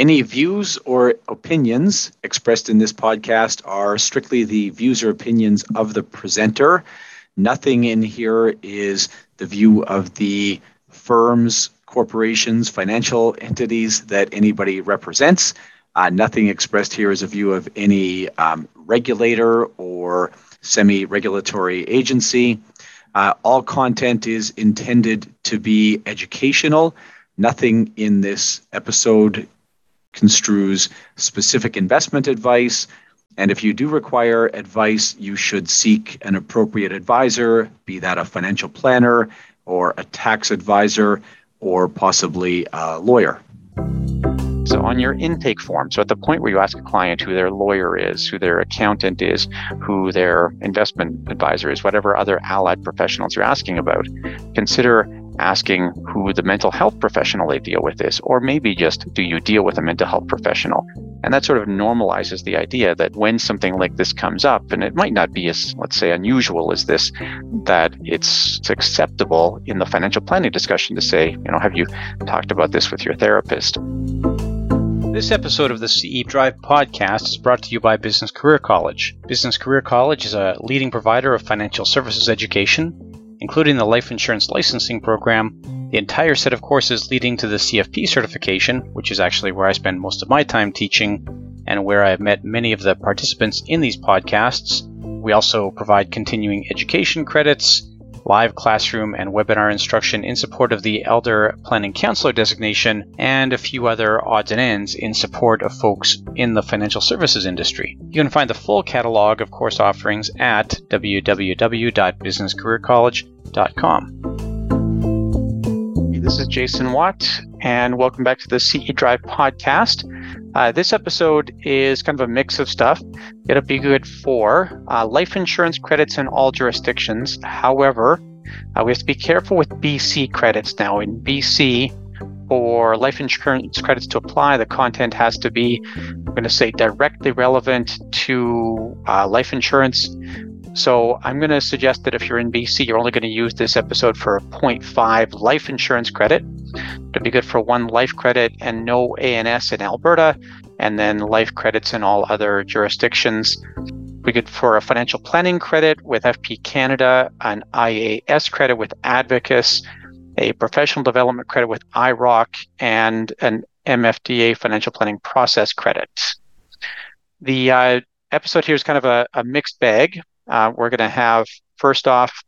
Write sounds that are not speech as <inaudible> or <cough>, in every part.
Any views or opinions expressed in this podcast are strictly the views or opinions of the presenter. Nothing in here is the view of the firms, corporations, financial entities that anybody represents. Uh, nothing expressed here is a view of any um, regulator or semi regulatory agency. Uh, all content is intended to be educational. Nothing in this episode construes specific investment advice. And if you do require advice, you should seek an appropriate advisor, be that a financial planner or a tax advisor or possibly a lawyer. So, on your intake form, so at the point where you ask a client who their lawyer is, who their accountant is, who their investment advisor is, whatever other allied professionals you're asking about, consider asking who the mental health professional they deal with is, or maybe just do you deal with a mental health professional? And that sort of normalizes the idea that when something like this comes up, and it might not be as, let's say, unusual as this, that it's acceptable in the financial planning discussion to say, you know, have you talked about this with your therapist? This episode of the CE Drive podcast is brought to you by Business Career College. Business Career College is a leading provider of financial services education including the life insurance licensing program, the entire set of courses leading to the CFP certification, which is actually where I spend most of my time teaching and where I have met many of the participants in these podcasts. We also provide continuing education credits, live classroom and webinar instruction in support of the Elder Planning Counselor designation, and a few other odds and ends in support of folks in the financial services industry. You can find the full catalog of course offerings at www.businesscareercollege.com. This is Jason Watt, and welcome back to the CE Drive podcast. Uh, this episode is kind of a mix of stuff. It'll be good for uh, life insurance credits in all jurisdictions. However, uh, we have to be careful with BC credits now. In BC, for life insurance credits to apply, the content has to be, I'm going to say, directly relevant to uh, life insurance. So I'm going to suggest that if you're in BC, you're only going to use this episode for a 0.5 life insurance credit It'd be good for one life credit and no ANS in Alberta, and then life credits in all other jurisdictions. We could for a financial planning credit with FP Canada, an IAS credit with Advocis, a professional development credit with IIROC, and an MFDA financial planning process credit. The uh, episode here is kind of a, a mixed bag. Uh, we're going to have, first off,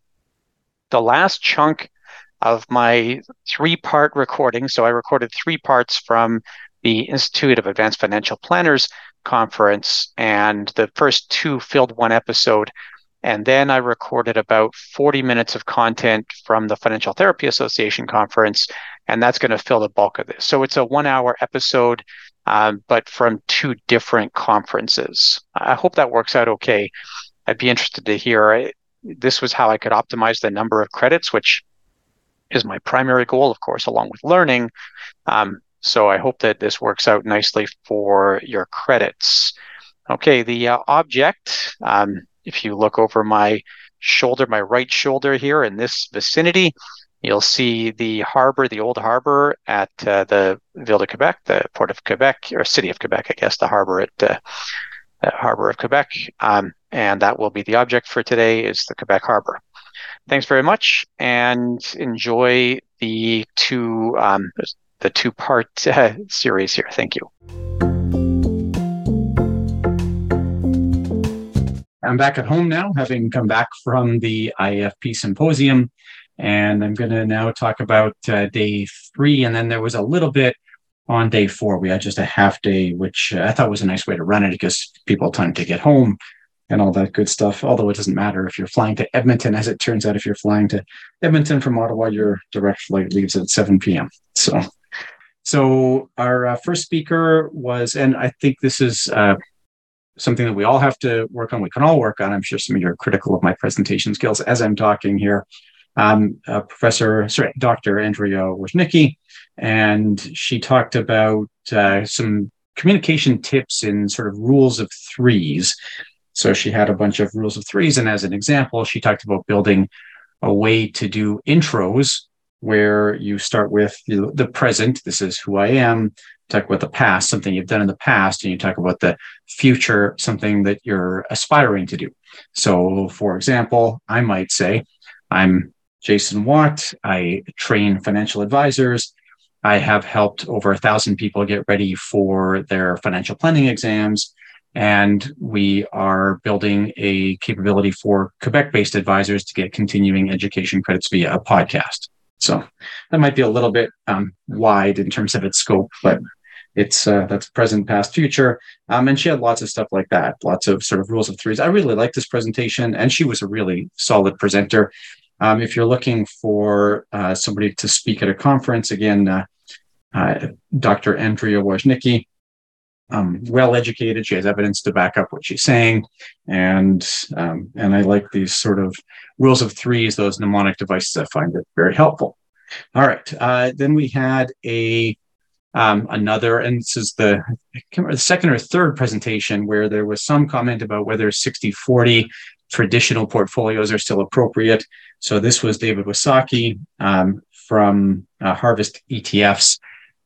the last chunk of my three part recording. So I recorded three parts from the Institute of Advanced Financial Planners conference, and the first two filled one episode. And then I recorded about 40 minutes of content from the Financial Therapy Association conference, and that's going to fill the bulk of this. So it's a one hour episode, um, but from two different conferences. I hope that works out okay. I'd be interested to hear. This was how I could optimize the number of credits, which is my primary goal, of course, along with learning. Um, so I hope that this works out nicely for your credits. Okay, the uh, object, um, if you look over my shoulder, my right shoulder here in this vicinity, you'll see the harbor, the old harbor at uh, the Ville de Quebec, the Port of Quebec, or City of Quebec, I guess, the harbor at uh, the Harbor of Quebec. Um, and that will be the object for today is the Quebec Harbor. Thanks very much, and enjoy the two um, the two part <laughs> uh, series here. Thank you. I'm back at home now, having come back from the IFP symposium, and I'm going to now talk about uh, day three. And then there was a little bit on day four. We had just a half day, which uh, I thought was a nice way to run it because people time to get home and all that good stuff. Although it doesn't matter if you're flying to Edmonton, as it turns out, if you're flying to Edmonton from Ottawa, your direct flight leaves at 7 p.m. So, so our uh, first speaker was, and I think this is uh, something that we all have to work on. We can all work on. I'm sure some of you are critical of my presentation skills as I'm talking here. Um, uh, Professor, sorry, Dr. Andrea Wojnicki, and she talked about uh, some communication tips in sort of rules of threes so she had a bunch of rules of threes. And as an example, she talked about building a way to do intros where you start with the present, this is who I am, talk about the past, something you've done in the past, and you talk about the future, something that you're aspiring to do. So, for example, I might say, I'm Jason Watt. I train financial advisors. I have helped over a thousand people get ready for their financial planning exams. And we are building a capability for Quebec based advisors to get continuing education credits via a podcast. So that might be a little bit um, wide in terms of its scope, but it's uh, that's present, past, future. Um, and she had lots of stuff like that, lots of sort of rules of threes. I really like this presentation, and she was a really solid presenter. Um, if you're looking for uh, somebody to speak at a conference, again, uh, uh, Dr. Andrea Wojnicki, um, well educated. She has evidence to back up what she's saying, and um, and I like these sort of rules of threes, those mnemonic devices. I find it very helpful. All right, uh, then we had a um, another, and this is the, the second or third presentation where there was some comment about whether 60 40 traditional portfolios are still appropriate. So this was David Wasaki um, from uh, Harvest ETFs,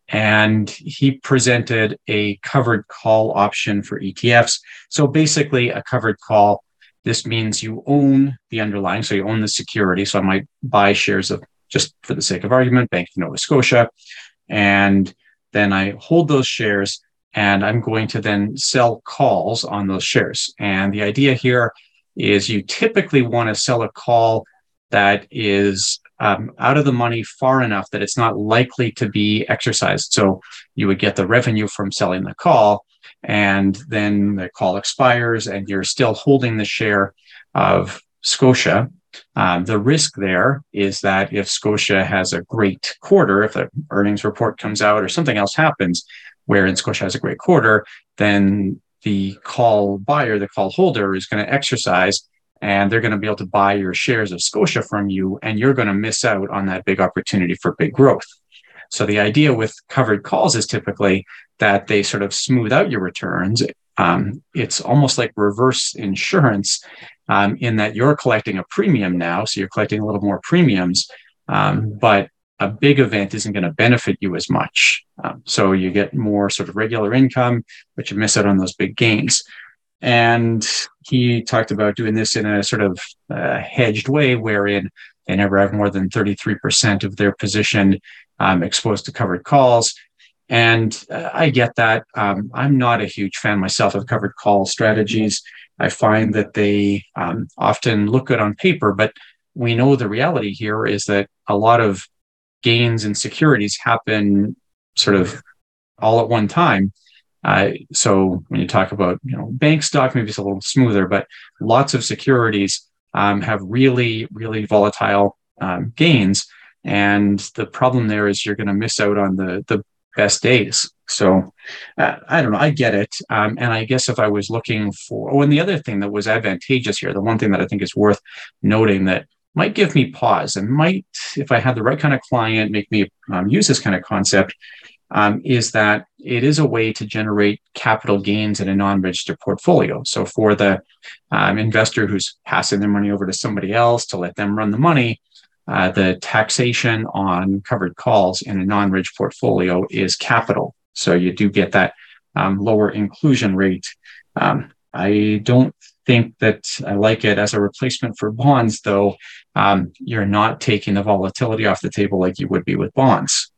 and he presented a covered call option for ETFs. So basically, a covered call. This means you own the underlying, so you own the security. So I might buy shares of, just for the sake of argument, Bank of Nova Scotia, and then I hold those shares and I'm going to then sell calls on those shares. And the idea here is you typically want to sell a call that is um, out of the money far enough that it's not likely to be exercised. So you would get the revenue from selling the call, and then the call expires, and you're still holding the share of Scotia. Um, the risk there is that if Scotia has a great quarter, if the earnings report comes out or something else happens, wherein Scotia has a great quarter, then the call buyer, the call holder, is going to exercise and they're going to be able to buy your shares of Scotia from you, and you're going to miss out on that big opportunity for big growth. So the idea with covered calls is typically that they sort of smooth out your returns. Um, it's almost like reverse insurance um, in that you're collecting a premium now, so you're collecting a little more premiums, um, but a big event isn't going to benefit you as much. Um, so you get more sort of regular income, but you miss out on those big gains. And he talked about doing this in a sort of uh, hedged way, wherein they never have more than 33% of their position um, exposed to covered calls. And uh, I get that. Um, I'm not a huge fan myself of covered call strategies. I find that they um, often look good on paper, but we know the reality here is that a lot of gains in securities happen sort of all at one time. Uh, so when you talk about you know bank stock, maybe it's a little smoother, but lots of securities um, have really really volatile um, gains, and the problem there is you're going to miss out on the the best days. So uh, I don't know. I get it. Um, and I guess if I was looking for, oh, and the other thing that was advantageous here, the one thing that I think is worth noting that might give me pause and might, if I had the right kind of client, make me um, use this kind of concept, um, is that it is a way to generate capital gains in a non-registered portfolio. So for the um, investor who's passing their money over to somebody else to let them run the money, uh, the taxation on covered calls in a non-ridge portfolio is capital. So you do get that um, lower inclusion rate. Um, I don't think that I like it as a replacement for bonds, though. Um, you're not taking the volatility off the table like you would be with bonds.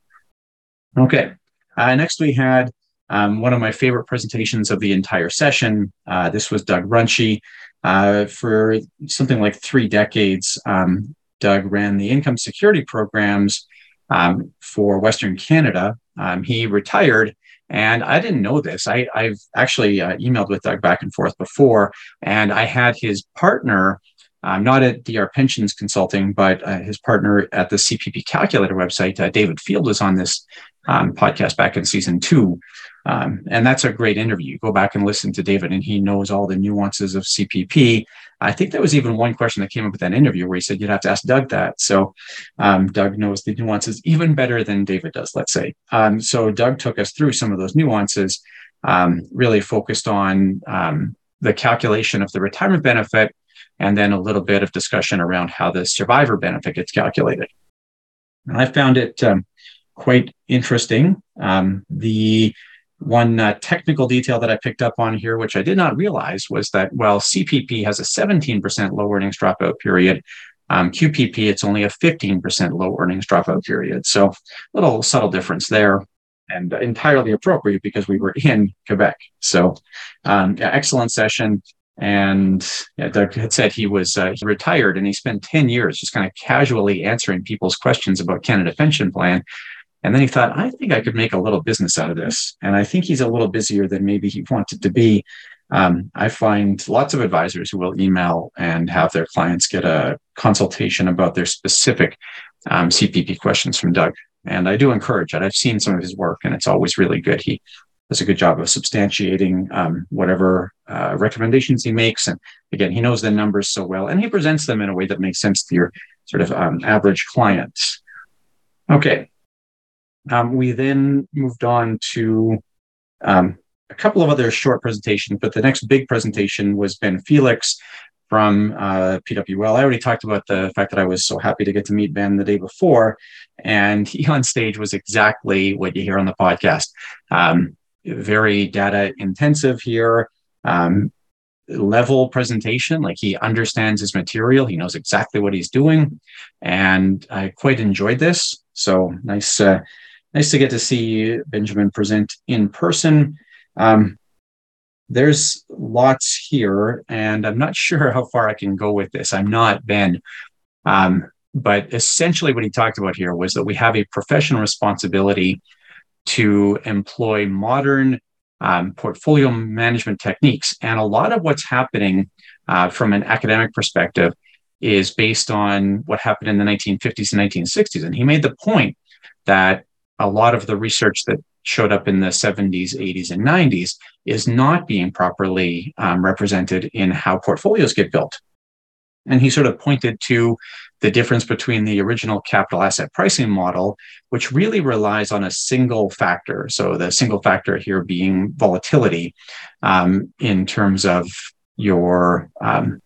Okay. Uh, next, we had um, one of my favorite presentations of the entire session. Uh, this was Doug Runchey. Uh, for something like three decades, um, Doug ran the income security programs um, for Western Canada. Um, he retired, and I didn't know this. I, have actually uh, emailed with Doug back and forth before, and I had his partner, um, not at DR Pensions Consulting, but uh, his partner at the CPP Calculator website, uh, David Field, was on this um, podcast back in season two. Um, and that's a great interview. Go back and listen to David, and he knows all the nuances of CPP. I think there was even one question that came up with that interview where he said you'd have to ask Doug that. So um, Doug knows the nuances even better than David does, let's say. Um, so Doug took us through some of those nuances, um, really focused on um, the calculation of the retirement benefit, and then a little bit of discussion around how the survivor benefit gets calculated. And I found it um, quite interesting. Um, the one uh, technical detail that I picked up on here, which I did not realize, was that while CPP has a 17% low earnings dropout period, um, QPP, it's only a 15% low earnings dropout period. So, a little subtle difference there and entirely appropriate because we were in Quebec. So, um, yeah, excellent session. And yeah, Doug had said he was uh, retired and he spent 10 years just kind of casually answering people's questions about Canada Pension Plan. And then he thought, I think I could make a little business out of this. And I think he's a little busier than maybe he wanted to be. Um, I find lots of advisors who will email and have their clients get a consultation about their specific um, CPP questions from Doug. And I do encourage it. I've seen some of his work and it's always really good. He does a good job of substantiating um, whatever uh, recommendations he makes. And again, he knows the numbers so well, and he presents them in a way that makes sense to your sort of um, average client. Okay. Um, we then moved on to um, a couple of other short presentations, but the next big presentation was Ben Felix from uh, PWL. I already talked about the fact that I was so happy to get to meet Ben the day before, and he on stage was exactly what you hear on the podcast. Um, very data intensive here. Um, level presentation, like he understands his material, he knows exactly what he's doing, and I quite enjoyed this. So nice, uh, nice to get to see Benjamin present in person. Um, there's lots here, and I'm not <laughs> sure how far I can go with this. I'm not Ben. Um, but essentially, what he talked about here was that we have a professional responsibility to employ modern um, portfolio management techniques. And a lot of what's happening uh, from an academic perspective is based on what happened in the 1950s and 1960s. And he made the point that a lot of the research that showed up in the 70s, 80s, and 90s is not being properly um, represented in how portfolios get built. And he sort of pointed to the difference between the original capital asset pricing model, which really relies on a single factor. So the single factor here being volatility um, in terms of your um,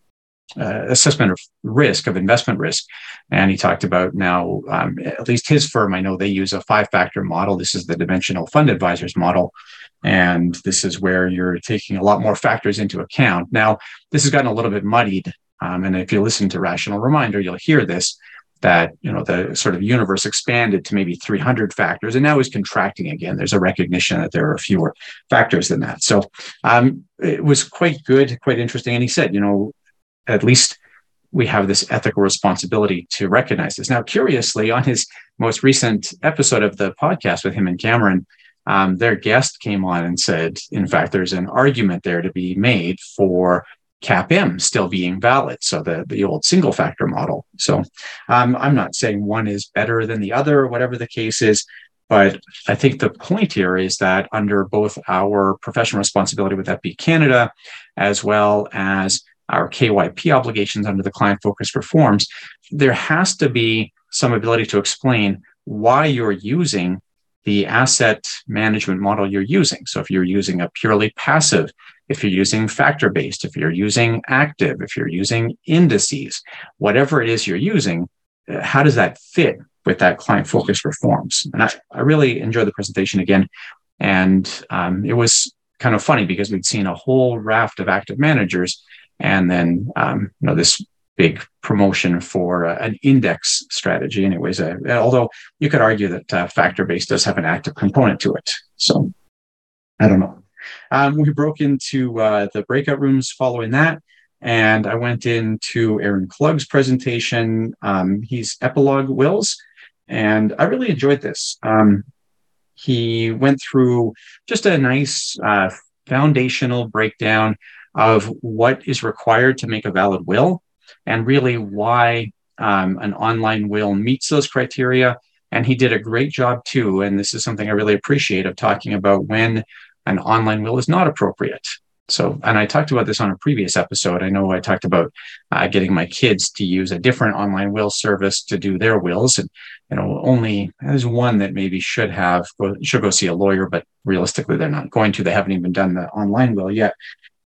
uh, assessment of risk, of investment risk. And he talked about now, um, at least his firm, I know they use a five factor model. This is the dimensional fund advisors model. And this is where you're taking a lot more factors into account. Now, this has gotten a little bit muddied um, and if you listen to Rational Reminder, you'll hear this that you know the sort of universe expanded to maybe 300 factors and now is contracting again there's a recognition that there are fewer factors than that so um, it was quite good quite interesting and he said you know at least we have this ethical responsibility to recognize this now curiously on his most recent episode of the podcast with him and cameron um, their guest came on and said in fact there's an argument there to be made for CAPM still being valid. So the, the old single factor model. So um, I'm not saying one is better than the other, or whatever the case is. But I think the point here is that under both our professional responsibility with FP Canada, as well as our KYP obligations under the client focused reforms, there has to be some ability to explain why you're using the asset management model you're using. So if you're using a purely passive if you're using factor based, if you're using active, if you're using indices, whatever it is you're using, uh, how does that fit with that client focused reforms? And I, I really enjoyed the presentation again. And um, it was kind of funny because we'd seen a whole raft of active managers and then um, you know this big promotion for uh, an index strategy anyways uh, although you could argue that uh, factor based does have an active component to it so i don't know um, we broke into uh, the breakout rooms following that. And I went into Aaron Klug's presentation. Um, he's Epilogue Wills. And I really enjoyed this. Um, he went through just a nice uh, foundational breakdown of what is required to make a valid will and really why um, an online will meets those criteria. And he did a great job too. And this is something I really appreciate of talking about when an online will is not appropriate. So, and I talked about this on a previous episode. I know I talked about uh, getting my kids to use a different online will service to do their wills, and you know, only there's one that maybe should have should go see a lawyer, but realistically, they're not going to. They haven't even done the online will yet.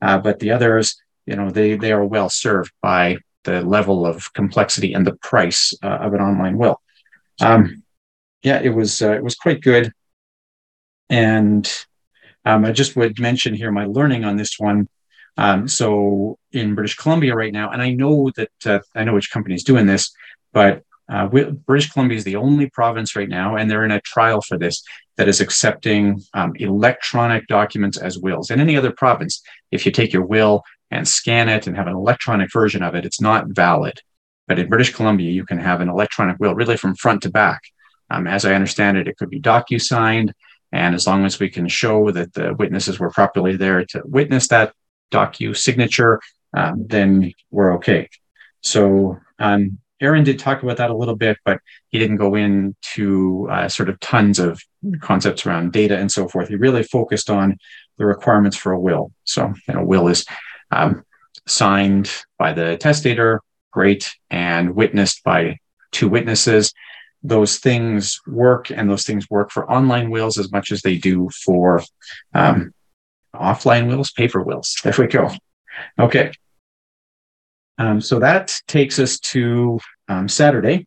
Uh, but the others, you know, they they are well served by the level of complexity and the price uh, of an online will. Um, yeah, it was uh, it was quite good, and Um, I just would mention here my learning on this one. Um, so in British Columbia right now, and I know that uh, I know which company is doing this, but uh, British Columbia is the only province right now, and they're in a trial for this that is accepting um, electronic documents as wills. In any other province, if you take your will and scan it and have an electronic version of it, it's not valid. But in British Columbia, you can have an electronic will really from front to back. Um, as I understand it, it could be docu-signed, and as long as we can show that the witnesses were properly there to witness that docu signature, um, then we're okay. So um, Aaron did talk about that a little bit, but he didn't go into uh, sort of tons of concepts around data and so forth. He really focused on the requirements for a will. So, you know, will is um, signed by the testator, great, and witnessed by two witnesses. Those things work, and those things work for online wills as much as they do for um, offline wills, paper wills. There we go. Okay. Um, so that takes us to um, Saturday.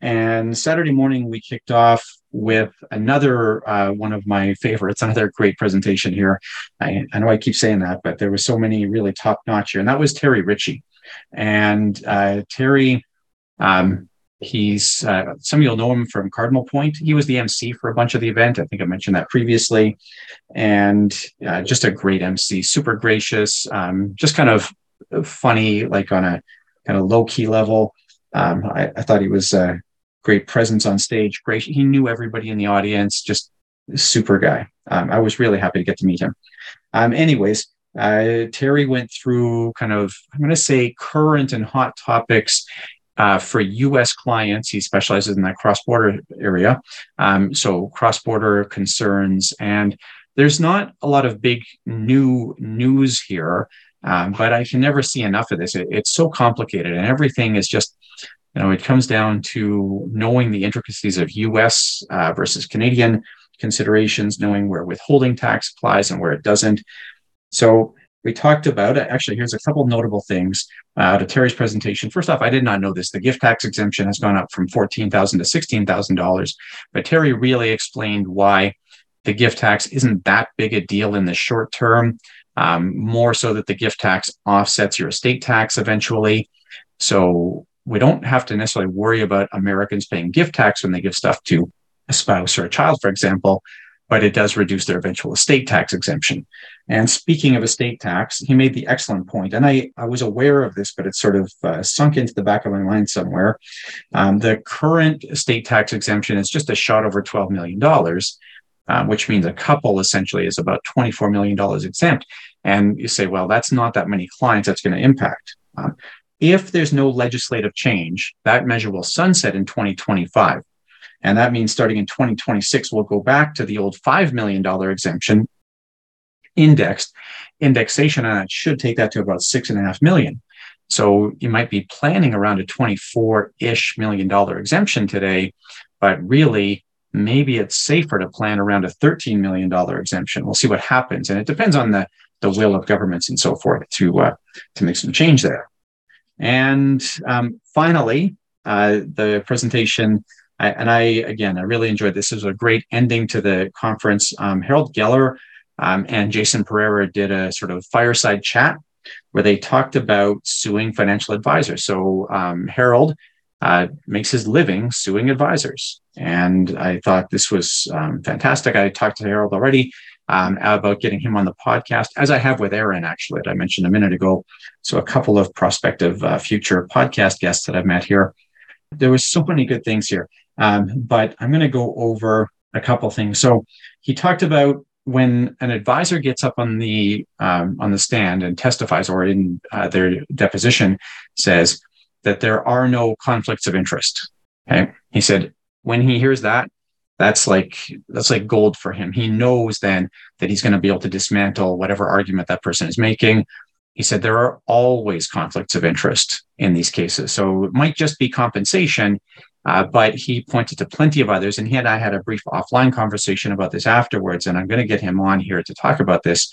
And Saturday morning, we kicked off with another uh, one of my favorites, <laughs> another great presentation here. I, I, know I keep saying that, but there was so many really top notch here, and that was Terry Ritchie. And uh, Terry, um, he's uh, some of you'll know him from Cardinal Point. He was the MC for a bunch of the event. I think I mentioned that previously, and uh, just a great MC, super gracious, um, just kind of funny, like on a kind of low key level. Um, I, I, thought he was a great presence on stage. Great, he knew everybody in the audience. Just super guy. Um, I was really happy to get to meet him. Um, anyways, uh, Terry went through kind of I'm going to say current and hot topics uh, for U.S. clients. He specializes in that cross-border area, um, so cross-border concerns. And there's not a lot of big new news here. Um, but I can never see enough of this. It, it's so complicated, and everything is just, you know, it comes down to knowing the intricacies of U.S. Uh, versus Canadian considerations, knowing where withholding tax applies and where it doesn't. So we talked about actually. Here's a couple notable things uh, out of Terry's presentation. First off, I did not know this. The gift tax exemption has gone up from 14000 to sixteen thousand dollars, but Terry really explained why the gift tax isn't that big a deal in the short term um, more so that the gift tax offsets your estate tax eventually. So we don't have to necessarily worry about Americans paying gift tax when they give stuff to a spouse or a child, for example, but it does reduce their eventual estate tax exemption. And speaking of estate tax, he made the excellent point, and I, I was aware of this, but it sort of uh, sunk into the back of my mind somewhere. Um, the current estate tax exemption is just a shot over $12 million um, which means a couple essentially is about $24 million exempt. And you say, well, that's not that many clients that's going to impact. Um, if there's no legislative change, that measure will sunset in 2025. And that means starting in 2026, we'll go back to the old $5 million exemption indexed. Indexation on that should take that to about six and a half million. So you might be planning around a 24 ish million dollar exemption today, but really maybe it's safer to plan around a $13 million exemption. We'll see what happens. And it depends on the, the will of governments and so forth to, uh, to make some change there. And um, finally, uh, the presentation, I, and I, again, I really enjoyed this. This was a great ending to the conference. Um, Harold Geller um, and Jason Pereira did a sort of fireside chat where they talked about suing financial advisors. So um, Harold uh, makes his living suing advisors. And I thought this was um, fantastic. I talked to Harold already um, about getting him on the podcast, as I have with Aaron, actually, that I mentioned a minute ago. So, a couple of prospective uh, future podcast guests that I've met here. There was so many good things here, um, but I'm going to go over a couple things. So, he talked about when an advisor gets up on the um, on the stand and testifies, or in uh, their deposition, says, that there are no conflicts of interest. Okay. He said, when he hears that, that's like that's like gold for him. He knows then that he's going to be able to dismantle whatever argument that person is making. He said there are always conflicts of interest in these cases. So it might just be compensation, uh, but he pointed to plenty of others. And he and I had a brief offline conversation about this afterwards. And I'm going to get him on here to talk about this.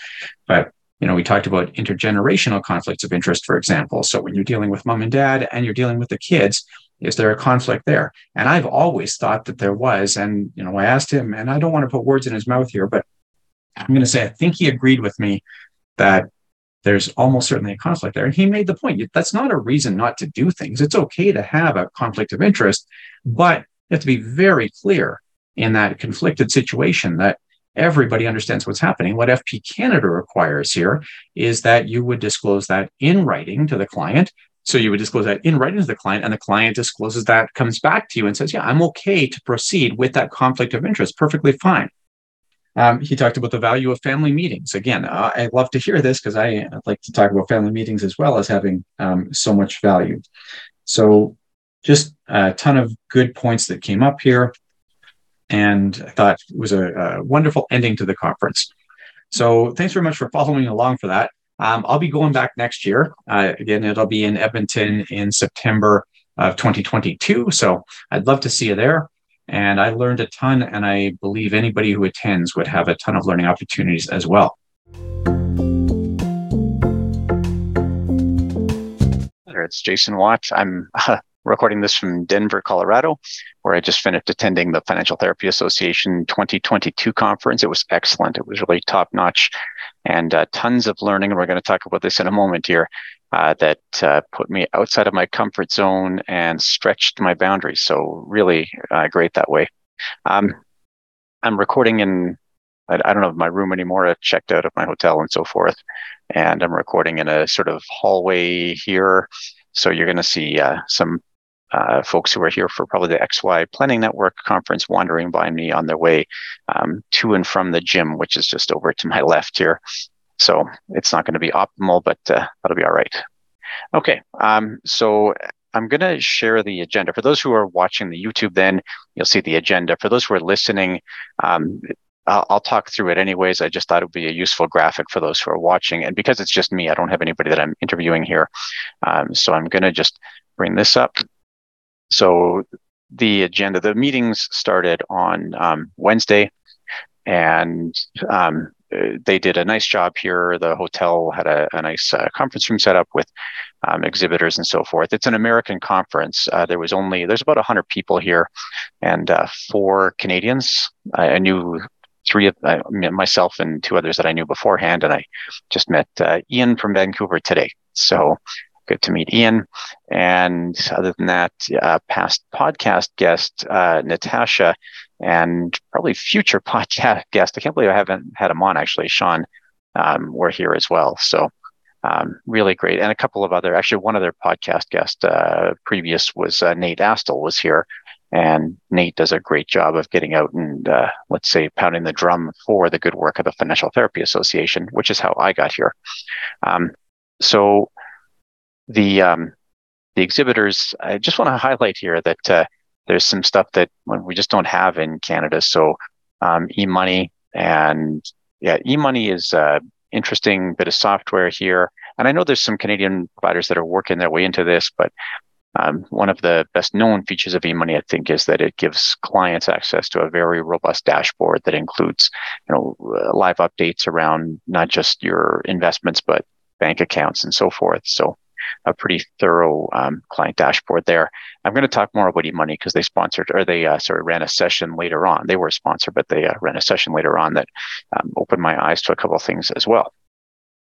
But you know, we talked about intergenerational conflicts of interest, for example. So when you're dealing with mom and dad and you're dealing with the kids, is there a conflict there? And I've always thought that there was. And, you know, I asked him, and I don't want to put words in his mouth here, but I'm going to say, I think he agreed with me that there's almost certainly a conflict there. And he made the point that's not a reason not to do things. It's okay to have a conflict of interest, but you have to be very clear in that conflicted situation that everybody understands what's happening. What FP Canada requires here is that you would disclose that in writing to the client. So you would disclose that in writing to the client, and the client discloses that, comes back to you and says, Yeah, I'm okay to proceed with that conflict of interest. Perfectly fine. Um, he talked about the value of family meetings. Again, uh, I love to hear this because I like to talk about family meetings as well as having um, so much value. So, just a ton of good points that came up here. And I thought it was a, a wonderful ending to the conference. So, thanks very much for following along for that. Um, I'll be going back next year. Uh, again, it'll be in Edmonton in September of 2022. So, I'd love to see you there. And I learned a ton, and I believe anybody who attends would have a ton of learning opportunities as well. It's Jason Watt. I'm uh, <laughs> recording this from Denver, Colorado, where I just finished attending the Financial Therapy Association 2022 conference. It was excellent. It was really top notch and uh, tons of learning. And we're going to talk about this in a moment here uh, that uh, put me outside of my comfort zone and stretched my boundaries. So really uh, great that way. Um, I'm recording in I, don't know my room anymore. I've checked out of my hotel and so forth, and I'm recording in a sort of hallway here. So you're going to see uh, some uh, folks who are here for probably the XY Planning Network conference wandering by me on their way um, to and from the gym, which is just over to my <laughs> left here. So it's not going to be optimal, but uh, that'll be all right. Okay, um, so I'm going to share the agenda. For those who are watching the YouTube, then you'll see the agenda. For those who are listening, um, I'll, I'll, talk through it anyways. I just thought it would be a useful graphic for those who are watching. And because it's just me, I don't have anybody that I'm interviewing here. Um, so I'm going to just bring this up. So the agenda, the meetings started on um, Wednesday, and um, they did a nice job here. The hotel had a, a nice uh, conference room set up with um, exhibitors and so forth. It's an American conference. Uh, there was only there's about hundred people here, and uh, four Canadians. I, I knew three of myself and two others that I knew beforehand, and I just met uh, Ian from Vancouver today. So good to meet Ian. And other than that, uh, past podcast guest Natasha and probably future <laughs> podcast guest. I can't believe I haven't had him on actually. Sean, um, were here as well. So um, really great. And a couple of other, actually one other podcast guest uh, previous was uh, Nate Astle was here. And Nate does a great job of getting out and, uh, let's say, pounding the drum for the good work of the Financial Therapy Association, which is how I got here. Um, so the um, the exhibitors, I just want to highlight here that uh, there's some stuff that we just don't have in Canada. So um, eMoney and yeah, eMoney is a interesting bit of software here. And I know there's some Canadian providers that are working their way into this, but um, one of the best known features of eMoney, I think, is that it gives clients access to a very robust dashboard that includes, you know, live updates around not just your investments, but bank accounts and so forth. So a pretty thorough um, client dashboard there. I'm going to talk more about eMoney because they sponsored or they uh, sort of ran a session later on. They were a sponsor, but they uh, ran a session later on that um, opened my eyes to a couple of things as well.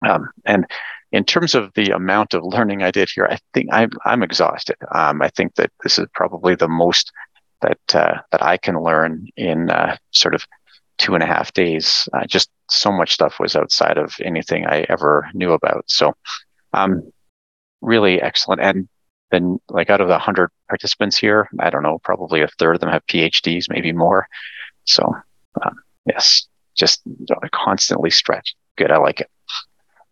Um, and in terms of the amount of learning I did here, I think I'm I'm exhausted. Um, I think that this is probably the most that uh, that I can learn in uh, sort of two and a half days. Uh, just so much stuff was outside of anything I ever knew about. So um, really excellent. And then, like out of the 100 participants here, I don't know, probably a third of them have PhDs, maybe more. So, um, yes, just constantly stretch. Good. I like it.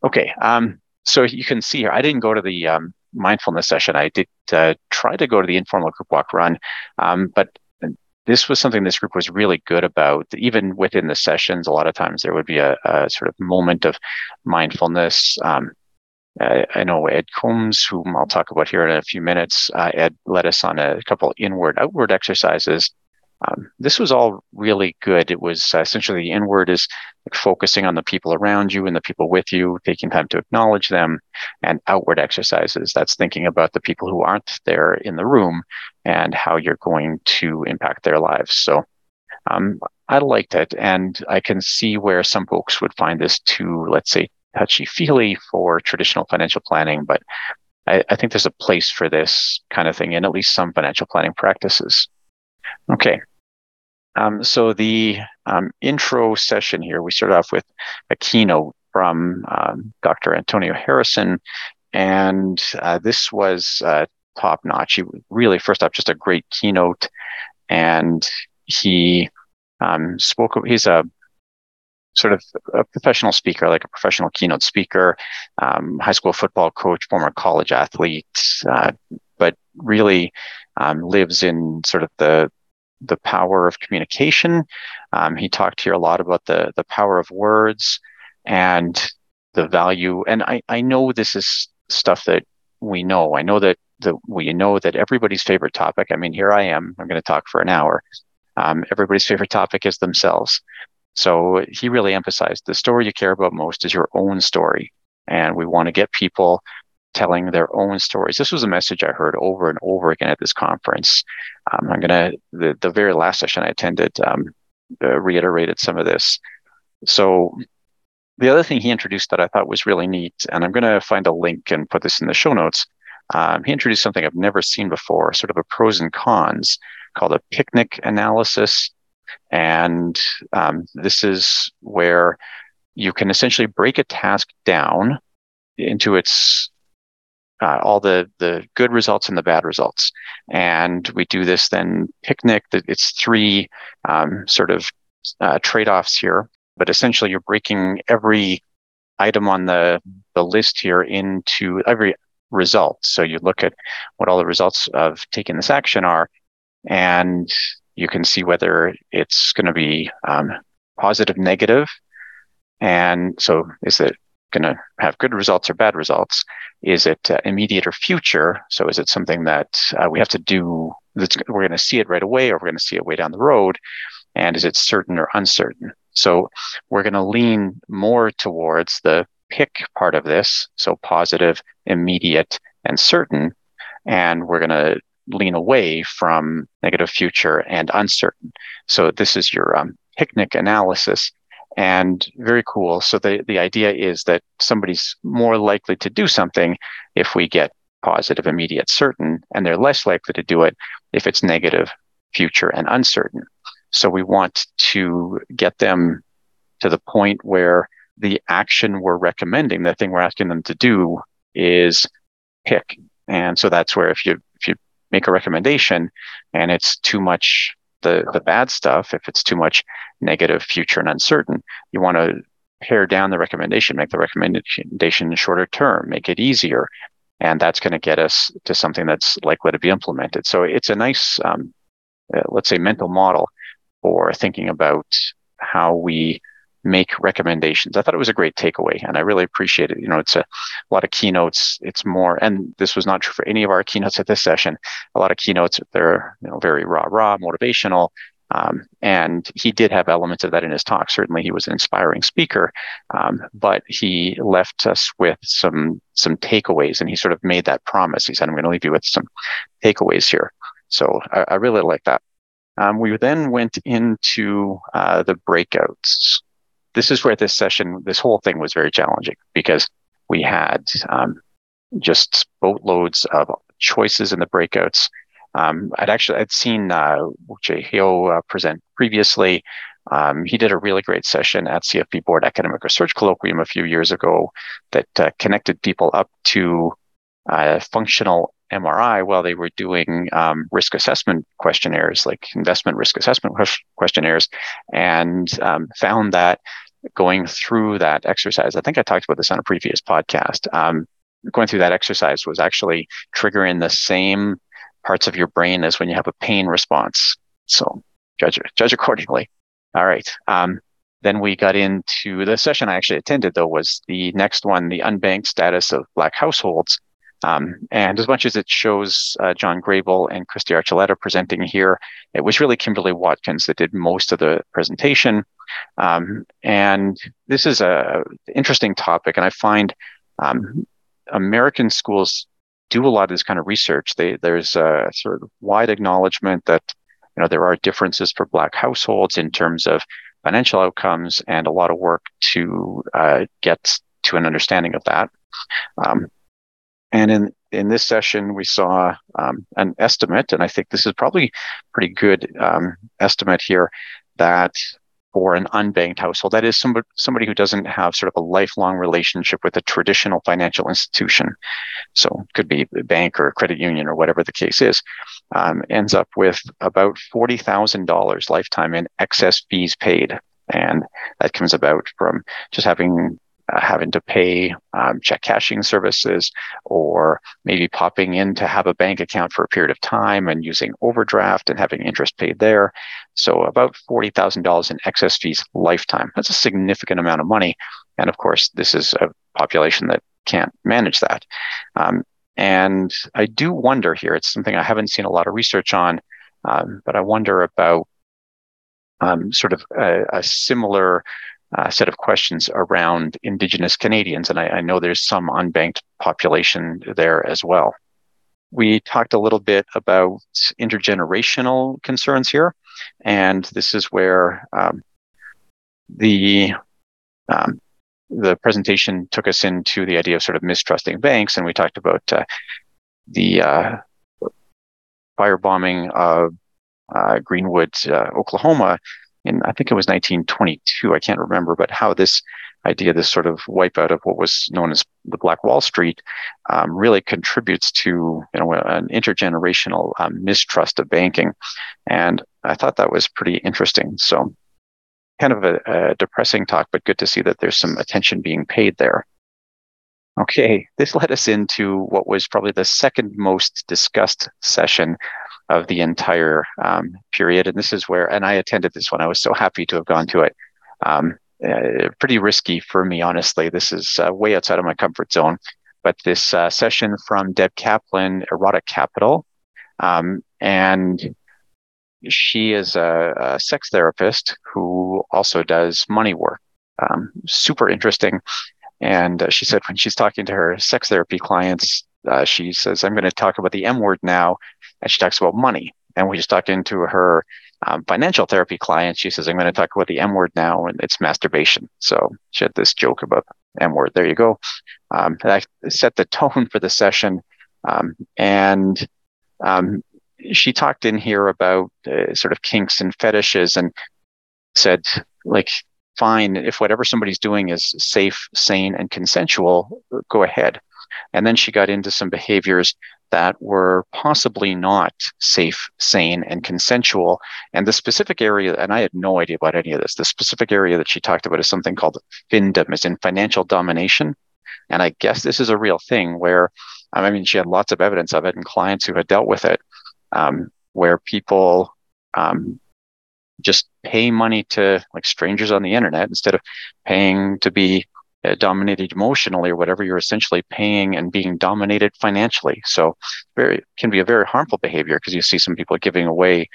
Okay. Um, so you can see here, I didn't go to the um, mindfulness session. I did uh, try to go to the informal group walk run, um, but this was something this group was really good about. Even within the sessions, a lot of times there would be a, a sort of moment of mindfulness. Um, uh, I know Ed Coambs, whom I'll talk about here in a few minutes. Uh, Ed led us on a couple inward outward exercises. Um, this was all really good. It was uh, essentially the inward is focusing on the people around you and the people with you, taking time to acknowledge them, and outward exercises. That's thinking about the people who aren't there in the room and how you're going to impact their lives. So um, I liked it, and I can see where some folks would find this too, let's say, touchy feely for traditional financial planning. But I, I think there's a place for this kind of thing in at least some financial planning practices. Okay. Um, so the um, intro session here, we start off with a keynote from um, Dr. Antonio Harrison, and uh, this was uh, top notch. He really, first off, just a great keynote, and he um, spoke. He's a sort of a professional speaker, like a professional keynote speaker, um, high school football coach, former college athlete, uh, but really um, lives in sort of the the power of communication. Um, he talked here a lot about the the power of words and the value. And I I know this is stuff that we know. I know that that we know that everybody's favorite topic. I mean, here I am. I'm going to talk for an hour. Um, everybody's favorite topic is themselves. So he really emphasized the story you care about most is your own story. And we want to get people telling their own stories. This was a message I heard over and over again at this conference. Um, I'm going to, the, the very last session I attended um, uh, reiterated some of this. So the other thing he introduced that I thought was really neat, and I'm going to find a link and put this in the show notes. Um, he introduced something I've never seen before, sort of a pros and cons called a picnic analysis. And um, this is where you can essentially break a task down into its uh, all the the good results and the bad results. And we do this then picnic. That it's three um, sort of uh, trade offs here, but essentially you're breaking every item on the the list here into every result. So you look at what all the results of taking this action are, and you can see whether it's going to be um, positive, negative, and so is it going to have good results or bad results? Is it uh, immediate or future? So is it something that uh, we have to do? That's we're going to see it right away, or we're going to see it way down the road? And is it certain or uncertain? So we're going to lean more towards the pick part of this, so positive, immediate, and certain, and we're going to lean away from negative future and uncertain. So this is your um, picnic analysis and very cool. So the, the idea is that somebody's more likely to do something if we get positive, immediate, certain, and they're less likely to do it if it's negative, future, and uncertain. So we want to get them to the point where the action we're recommending, the thing we're asking them to do is pick. And so that's where if you make a recommendation and it's too much the the bad stuff, if it's too much negative, future, and uncertain, you want to pare down the recommendation, make the recommendation shorter term, make it easier, and that's going to get us to something that's likely to be implemented. So it's a nice, um, uh, let's say, mental model for thinking about how we make recommendations. I thought it was a great takeaway and I really appreciate it. You know, it's a, a, lot of keynotes. It's more, and this was not true for any of our keynotes at this session. A lot of keynotes, they're, you know, very raw, raw, motivational. Um, and he did have elements of that in his talk. Certainly, he was an inspiring speaker, um, but he left us with some some takeaways, and he sort of made that promise. He said, "I'm going to leave you with some takeaways here." So I, I really like that. Um, we then went into uh, the breakouts this is where this session, this whole thing was very challenging because we had um, just boatloads of choices in the breakouts. Um, I'd actually I'd seen uh, Jay Heo uh, present previously. Um, he did a really great session at CFP Board Academic Research Colloquium a few years ago that uh, connected people up to uh, functional MRI while they were doing um, risk assessment questionnaires, like investment risk assessment questionnaires, and um, found that going through that exercise, I think I talked about this on a previous podcast. Um, going through that exercise was actually triggering the same parts of your brain as when you have a pain response. So judge judge accordingly. All right. Um, then we got into the session I actually attended, though, was the next one, the unbanked status of Black households. Um, and as much as it shows uh, John Grable and Kristy Archuleta presenting here, it was really Kimberly Watkins that did most of the presentation. Um, and this is a interesting topic, and I find um, American schools do a lot of this kind of research. They, there's a sort of wide acknowledgement that you know there are differences for Black households in terms of financial outcomes, and a lot of work to uh, get to an understanding of that. Um, and in in this session, we saw um, an estimate, and I think this is probably pretty good um, estimate here that for an unbanked household, that is somebody, somebody who doesn't have sort of a lifelong relationship with a traditional financial institution. So could be a bank or a credit union or whatever the case is, um, ends up with about $40,000 lifetime in excess fees paid. And that comes about from just having uh, having to pay um, check cashing services or maybe popping in to have a bank account for a period of time and using overdraft and having interest paid there. So about $40,000 in excess fees lifetime. That's a significant amount of money. And of course, this is a population that can't manage that. Um, and I do wonder here, it's something I haven't seen a lot of research on, um, but I wonder about um, sort of a, a similar uh, set of questions around Indigenous Canadians. And I, I, know there's some unbanked population there as well. We talked a little bit about intergenerational concerns here. And this is where um, the um, the presentation took us into the idea of sort of mistrusting banks, and we talked about uh, the uh, firebombing of uh, Greenwood, uh, Oklahoma, in I think it was 1922. I can't remember, but how this idea, this sort of wipeout of what was known as the Black Wall Street, um, really contributes to you know an intergenerational um, mistrust of banking, and I thought that was pretty interesting. So, kind of a, a depressing talk, but good to see that there's some attention being paid there. Okay, this led us into what was probably the second most discussed session of the entire um, period. And this is where, and I attended this one. I was so happy to have gone to it. Um, uh, pretty risky for me, honestly. This is uh, way outside of my comfort zone. But this uh, session from Deb Kaplan, Erotic Capital, um, and she is a, a, sex therapist who also does money work. Um, super interesting. And uh, she said when she's talking to her sex therapy clients, uh, she says, I'm going to talk about the M word now. And she talks about money. And we just talked into her um, financial therapy client. She says, I'm going to talk about the M word now, and it's masturbation. So she had this joke about M word. There you go. Um, that set the tone for the session. Um, and um, she talked in here about uh, sort of kinks and fetishes and said, like, fine, if whatever somebody's doing is safe, sane, and consensual, go ahead. And then she got into some behaviors that were possibly not safe, sane, and consensual. And the specific area, and I had no idea about any of this, the specific area that she talked about is something called FINDOM, is in financial domination. And I guess this is a real thing where, I mean, she had lots of evidence of it and clients who had dealt with it, um, where people um, just pay money to like strangers on the internet instead of paying to be uh, dominated emotionally or whatever, you're essentially paying and being dominated financially. So very can be a very harmful behavior because you see some people giving away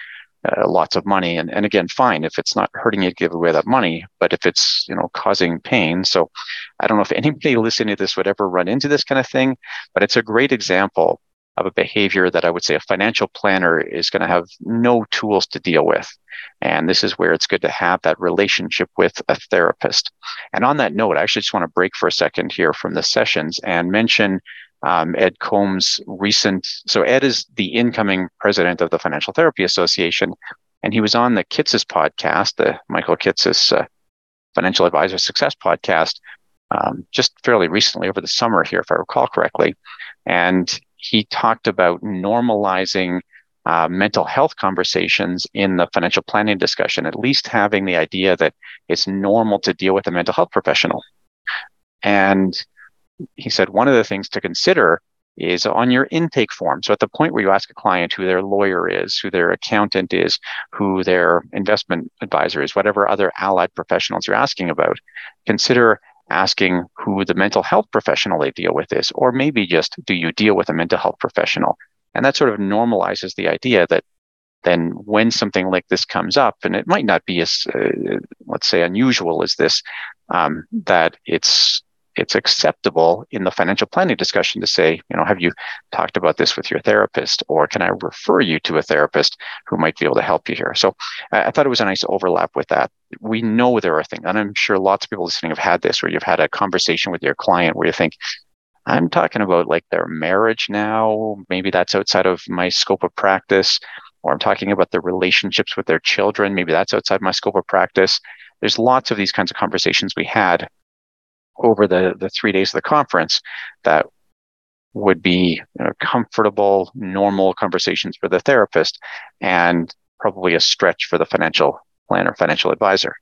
uh, lots of money and, and again fine if it's not hurting you to give away that money but if it's you know causing pain so i don't know if <laughs> anybody listening to this would ever run into this kind of thing but it's a great example of a behavior that I would say a financial planner is going to have no tools to deal with. And this is where it's good to have that relationship with a therapist. And on that note, I actually just want to break for a second here from the sessions and mention um, Ed Coambs' recent. So, Ed is the incoming president of the Financial Therapy Association, and he was on the Kitces podcast, the Michael Kitces uh, Financial Advisor Success podcast, um, just fairly recently over the summer here, if I recall correctly. And he talked about normalizing uh, mental health conversations in the financial planning discussion, at least having the idea that it's normal to deal with a mental health professional. And he said one of the things to consider is on your intake form. So at the point where you ask a client who their lawyer is, who their accountant is, who their investment advisor is, whatever other allied professionals you're asking about, consider asking who the mental health professional they deal with is, or maybe just do you deal with a mental health professional? And that sort of normalizes the idea that then when something like this comes up, and it might not be as, uh, let's say, unusual as this, um, that it's it's acceptable in the financial planning discussion to say, you know, have you talked about this with your therapist, or can I refer you to a therapist who might be able to help you here? So I, thought it was a nice overlap with that. We know there are things, and I'm sure lots of people listening have had this, where you've had a conversation with your client where you think, I'm talking about like their marriage now. Maybe that's outside of my scope of practice, or I'm talking about their relationships with their children. Maybe that's outside my scope of practice. There's lots of these kinds of conversations we had over the, the three days of the conference that would be you know, comfortable, normal conversations for the therapist and probably a stretch for the financial planner, financial advisor.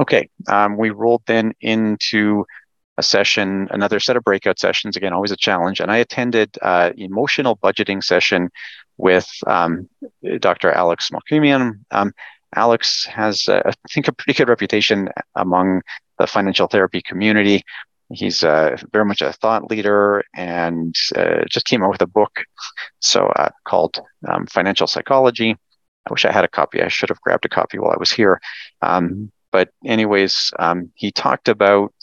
Okay, um, we rolled then into a session, another set of breakout sessions. Again, always a challenge. And I attended uh, emotional budgeting session with um, Dr. Alex Melkumian. Um, Alex has, uh, I think, a pretty good reputation among the financial therapy community. He's uh, very much a thought leader and uh, just came out with a book so uh, called um, Financial Psychology. I wish I had a copy. I should have grabbed a copy while I was here. Um, but anyways, um, he talked about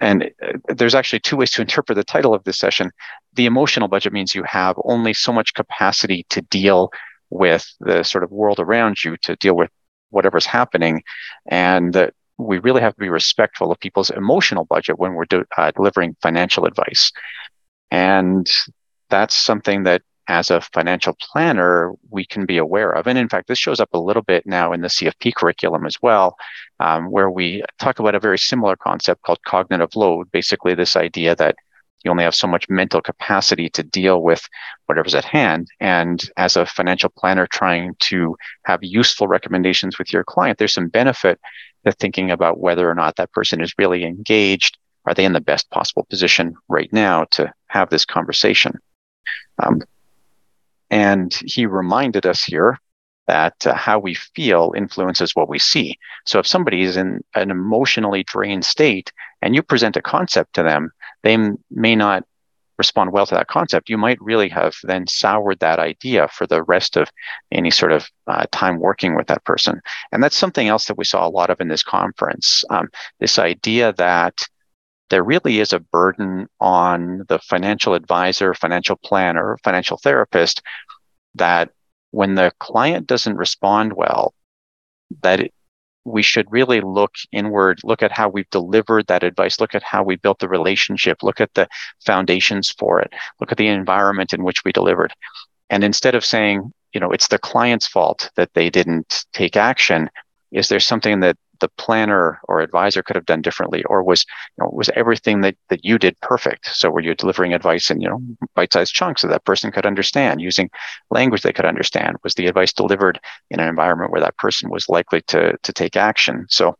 and uh, there's actually two ways to interpret the title of this session. The emotional budget means you have only so much capacity to deal with the sort of world around you, to deal with whatever's happening, and that we really have to be respectful of people's emotional budget when we're uh, delivering financial advice. And that's something that as a financial planner, we can be aware of. And in fact, this shows up a little bit now in the CFP curriculum as well, um, where we talk about a very similar concept called cognitive load. Basically, this idea that you only have so much mental capacity to deal with whatever's at hand. And as a financial planner trying to have useful recommendations with your client, there's some benefit to thinking about whether or not that person is really engaged. Are they in the best possible position right now to have this conversation? Um, and he reminded us here that uh, how we feel influences what we see. So if somebody is in an emotionally drained state and you present a concept to them, they may not respond well to that concept. You might really have then soured that idea for the rest of any sort of uh, time working with that person. And that's something else that we saw a lot of in this conference. Um, this idea that there really is a burden on the financial advisor, financial planner, financial therapist that when the client doesn't respond well, that it, we should really look inward, look at how we've delivered that advice, look at how we built the relationship, look at the foundations for it, look at the environment in which we delivered. And instead of saying, you know, it's the client's fault that they didn't take action, is there something that the planner or advisor could have done differently or was you know was everything that that you did perfect? So were you delivering advice in you know bite-sized chunks so that person could understand using language they could understand? Was the advice delivered in an environment where that person was likely to to take action? So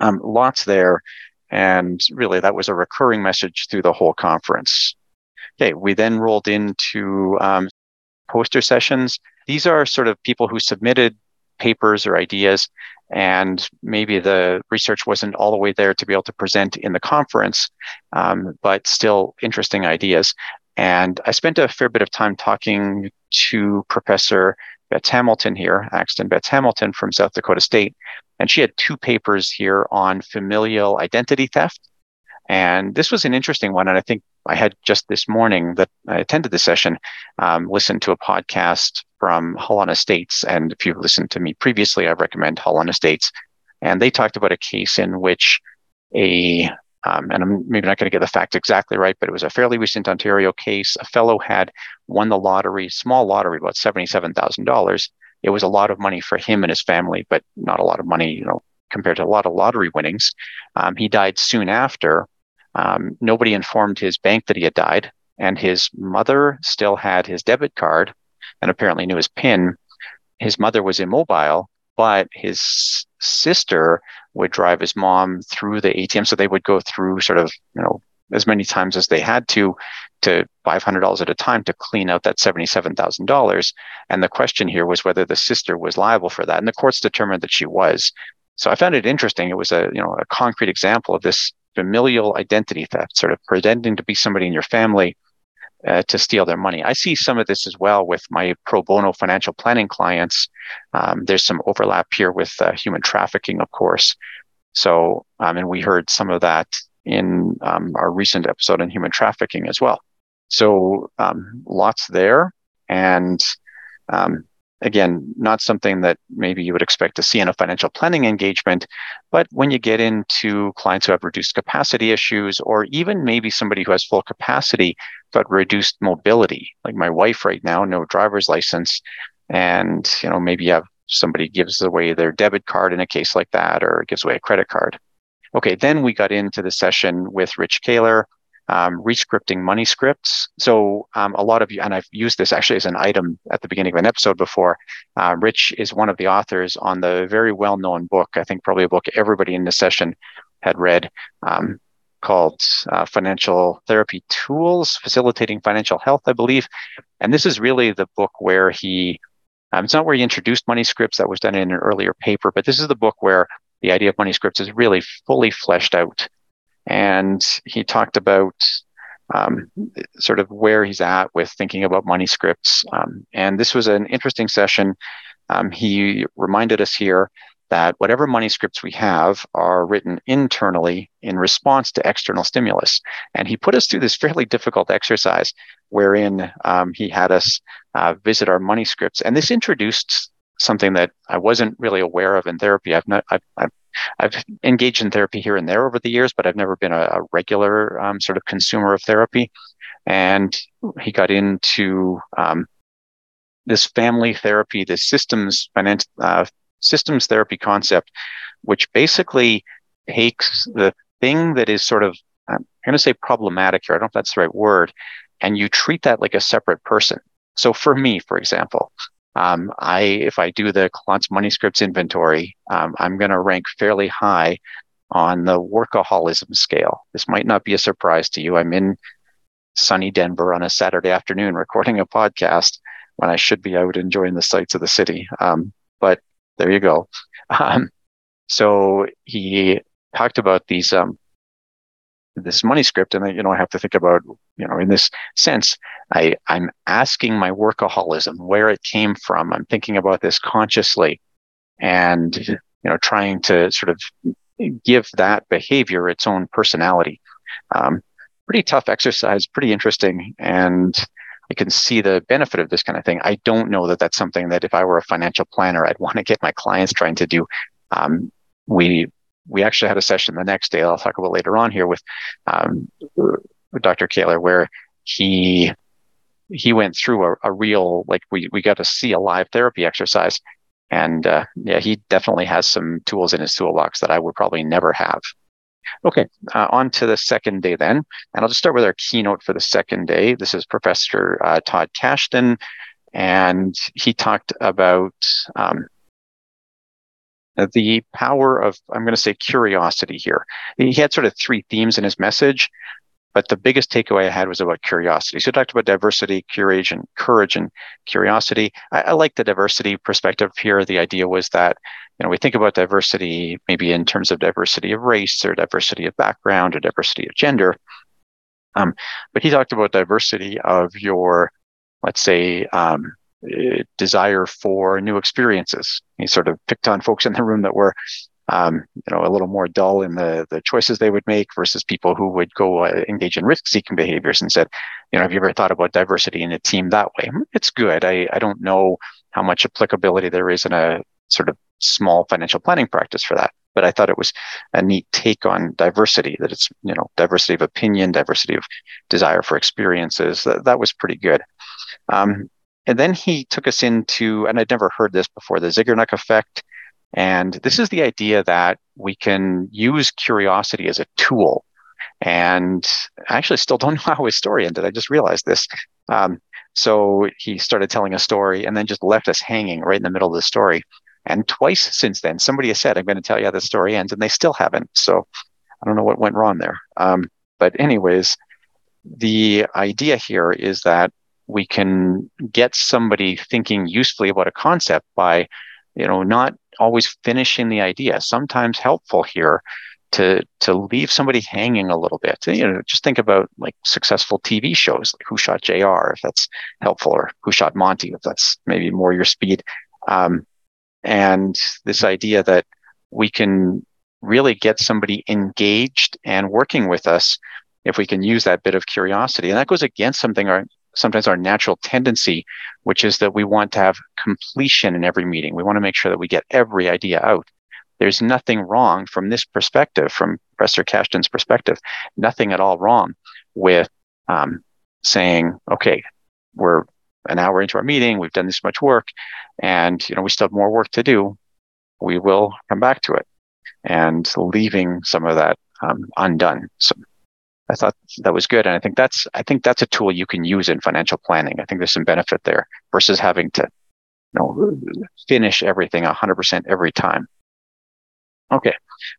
um, lots there and really that was a recurring message through the whole conference. Okay we then rolled into um, poster sessions. These are sort of people who submitted papers or ideas and maybe the research wasn't all the way there to be able to present in the conference, um, but still interesting ideas. And I spent a fair bit of time talking to Professor Betz-Hamilton here, Axton Betz-Hamilton from South Dakota State, and she had two papers here on familial identity theft. And this was an interesting one. And I think I had just this morning that I attended the session, um, listened to a podcast from Hull on Estates. And if you've listened to me previously, I recommend Hull on Estates. And they talked about a case in which a, um, and I'm maybe not going to get the facts exactly right, but it was a fairly recent Ontario case. A fellow had won the lottery, small lottery, about $77,000. It was a lot of money for him and his family, but not a lot of money, you know, compared to a lot of lottery winnings. Um, he died soon after. Um, nobody informed his bank that he had died, and his mother still had his debit card and apparently knew his PIN. His mother was immobile, but his sister would drive his mom through the ATM. So they would go through sort of, you know, as many times as they had to, to $500 at a time to clean out that $77,000. And the question here was whether the sister was liable for that. And the courts determined that she was. So I found it interesting. It was a, you know, a concrete example of this familial identity theft, sort of pretending to be somebody in your family uh, to steal their money. I see some of this as well with my pro bono financial planning clients. Um, there's some overlap here with uh, human trafficking, of course. So, um, and we heard some of that in um, our recent episode on human trafficking as well. So, um, lots there. And um, again, not something that maybe you would expect to see in a financial planning engagement. But when you get into clients who have reduced capacity issues, or even maybe somebody who has full capacity but reduced mobility, like my wife right now, no driver's license, and you know maybe you have somebody gives away their debit card in a case like that, or gives away a credit card. Okay, then we got into the session with Rich Kahler um, rescripting money scripts. So um, a lot of you, and I've used this actually as an item at the beginning of an episode before. Uh, Rich is one of the authors on the very well-known book. I think probably a book everybody in the session had read. Um, called uh, Financial Therapy Tools, Facilitating Financial Health, I believe. And this is really the book where he, um, it's not where he introduced money scripts, that was done in an earlier paper, but this is the book where the idea of money scripts is really fully fleshed out and he talked about um, sort of where he's at with thinking about money scripts. Um, and this was an interesting session. Um, he reminded us here that whatever money scripts we have are written internally in response to external stimulus. And he put us through this fairly difficult exercise wherein um, he had us uh, visit our money scripts. And this introduced something that I wasn't really aware of in therapy. I've not, I've, I've I've engaged in therapy here and there over the years, but I've never been a, a regular um, sort of consumer of therapy. And he got into um, this family therapy, this systems finance, uh, systems therapy concept, which basically takes the thing that is sort of I'm going to say problematic here. I don't know if that's the right word, and you treat that like a separate person. So for me, for example, um, I if I do the Klontz money scripts inventory, um, I'm going to rank fairly high on the workaholism scale. This might not be a surprise to you. I'm in sunny Denver on a Saturday afternoon recording a podcast when I should be out enjoying the sights of the city. Um, but there you go. <laughs> Um, so he talked about these um, this money script and you know i have to think about you know in this sense i i'm asking my workaholism where it came from i'm thinking about this consciously and you know trying to sort of give that behavior its own personality um, pretty tough exercise pretty interesting and I can see the benefit of this kind of thing. I don't know that that's something that if I were a financial planner, I'd want to get my clients trying to do. Um, we we actually had a session the next day. I'll talk about later on here with, um, Dr. Kahler, where he he went through a, a, real like we we got to see a live therapy exercise, and uh, yeah, he definitely has some tools in his toolbox that I would probably never have. Okay, uh, on to the second day then, and I'll just start with our keynote for the second day. This is Professor uh, Todd Kashdan, and he talked about um, the power of, I'm going to say curiosity here. He had sort of three themes in his message, but the biggest takeaway I had was about curiosity. So he talked about diversity, courage, and courage and curiosity. I, I like the diversity perspective here. The idea was that, you know, we think about diversity maybe in terms of diversity of race or diversity of background or diversity of gender. Um, but he talked about diversity of your, let's say, um, desire for new experiences. He sort of picked on folks in the room that were, um, you know, a little more dull in the the choices they would make versus people who would go uh, engage in risk-seeking behaviors. And said, you know, have you ever thought about diversity in a team that way? It's good. I I don't know how much applicability there is in a sort of small financial planning practice for that. But I thought it was a neat take on diversity, that it's, you know, diversity of opinion, diversity of desire for experiences. That, that was pretty good. Um, and then he took us into, and I'd never heard this before, the Zeigarnik effect. And this is the idea that we can use curiosity as a tool. And I actually still don't <laughs> know how his story ended. I just realized this. Um, so he started telling a story and then just left us hanging right in the middle of the story. And twice since then, somebody has said, I'm going to tell you how the story ends, and they still haven't. So I don't know what went wrong there. Um, but, anyways, the idea here is that we can get somebody thinking usefully about a concept by you know not always finishing the idea sometimes helpful here to to leave somebody hanging a little bit you know just think about like successful tv shows like who shot jr if that's helpful or who shot monty if that's maybe more your speed um, and this idea that we can really get somebody engaged and working with us if we can use that bit of curiosity. And that goes against something our sometimes our natural tendency, which is that we want to have completion in every meeting. We want to make sure that we get every idea out. There's nothing wrong from this perspective, from Professor Kashdan's perspective, nothing at all wrong with um, saying, okay, we're an hour into our meeting, we've done this much work, and you know we still have more work to do. We will come back to it, and leaving some of that um, undone. So I thought that was good, and I think that's I think that's a tool you can use in financial planning. I think there's some benefit there versus having to, you know, finish everything 100% every time. Okay.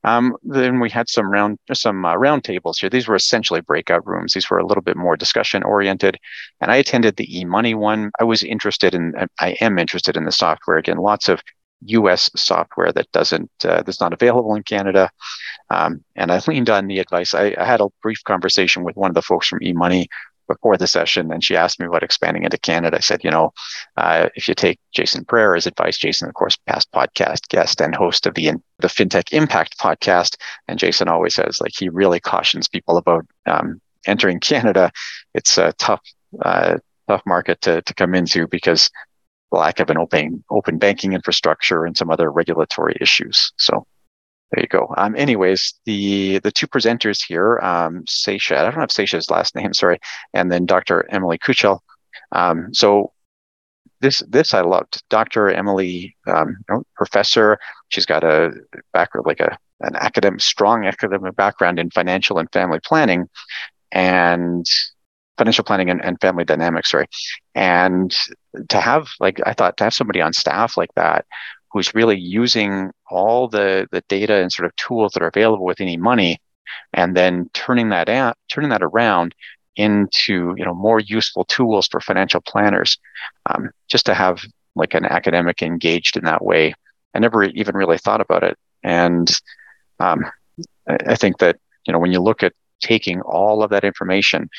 Um, then we had some round some uh, round tables here. These were essentially breakout rooms. These were a little bit more discussion oriented. And I attended the eMoney one. I was interested in. I am interested in the software again. Lots of U.S. software that doesn't uh, that's not available in Canada. Um, and I leaned on the advice. I, I, had a brief conversation with one of the folks from eMoney before the session, and she asked me about expanding into Canada. I said, you know, uh, if you take Jason Pereira's advice, Jason, of course, past podcast guest and host of the the FinTech Impact podcast, and Jason always says like he really cautions people about um, entering Canada. It's a tough. Uh, tough market to, to come into because lack of an open open banking infrastructure and some other regulatory issues. So there you go. Um, anyways, the the two presenters here, um, Seisha, I don't have Seisha's last <laughs> name, sorry, and then Dr. Emily Koochel. Um, so this this I loved. Dr. Emily, um, know, professor. She's got a background like a an academic, strong academic background in financial and family planning, and financial planning and, and family dynamics. Sorry, and to have like I thought to have somebody on staff like that who's really using all the the data and sort of tools that are available with eMoney and then turning that out turning that around into you know more useful tools for financial planners um, just to have like an academic engaged in that way i never even really thought about it and um, I think that you know when you look at taking all of that information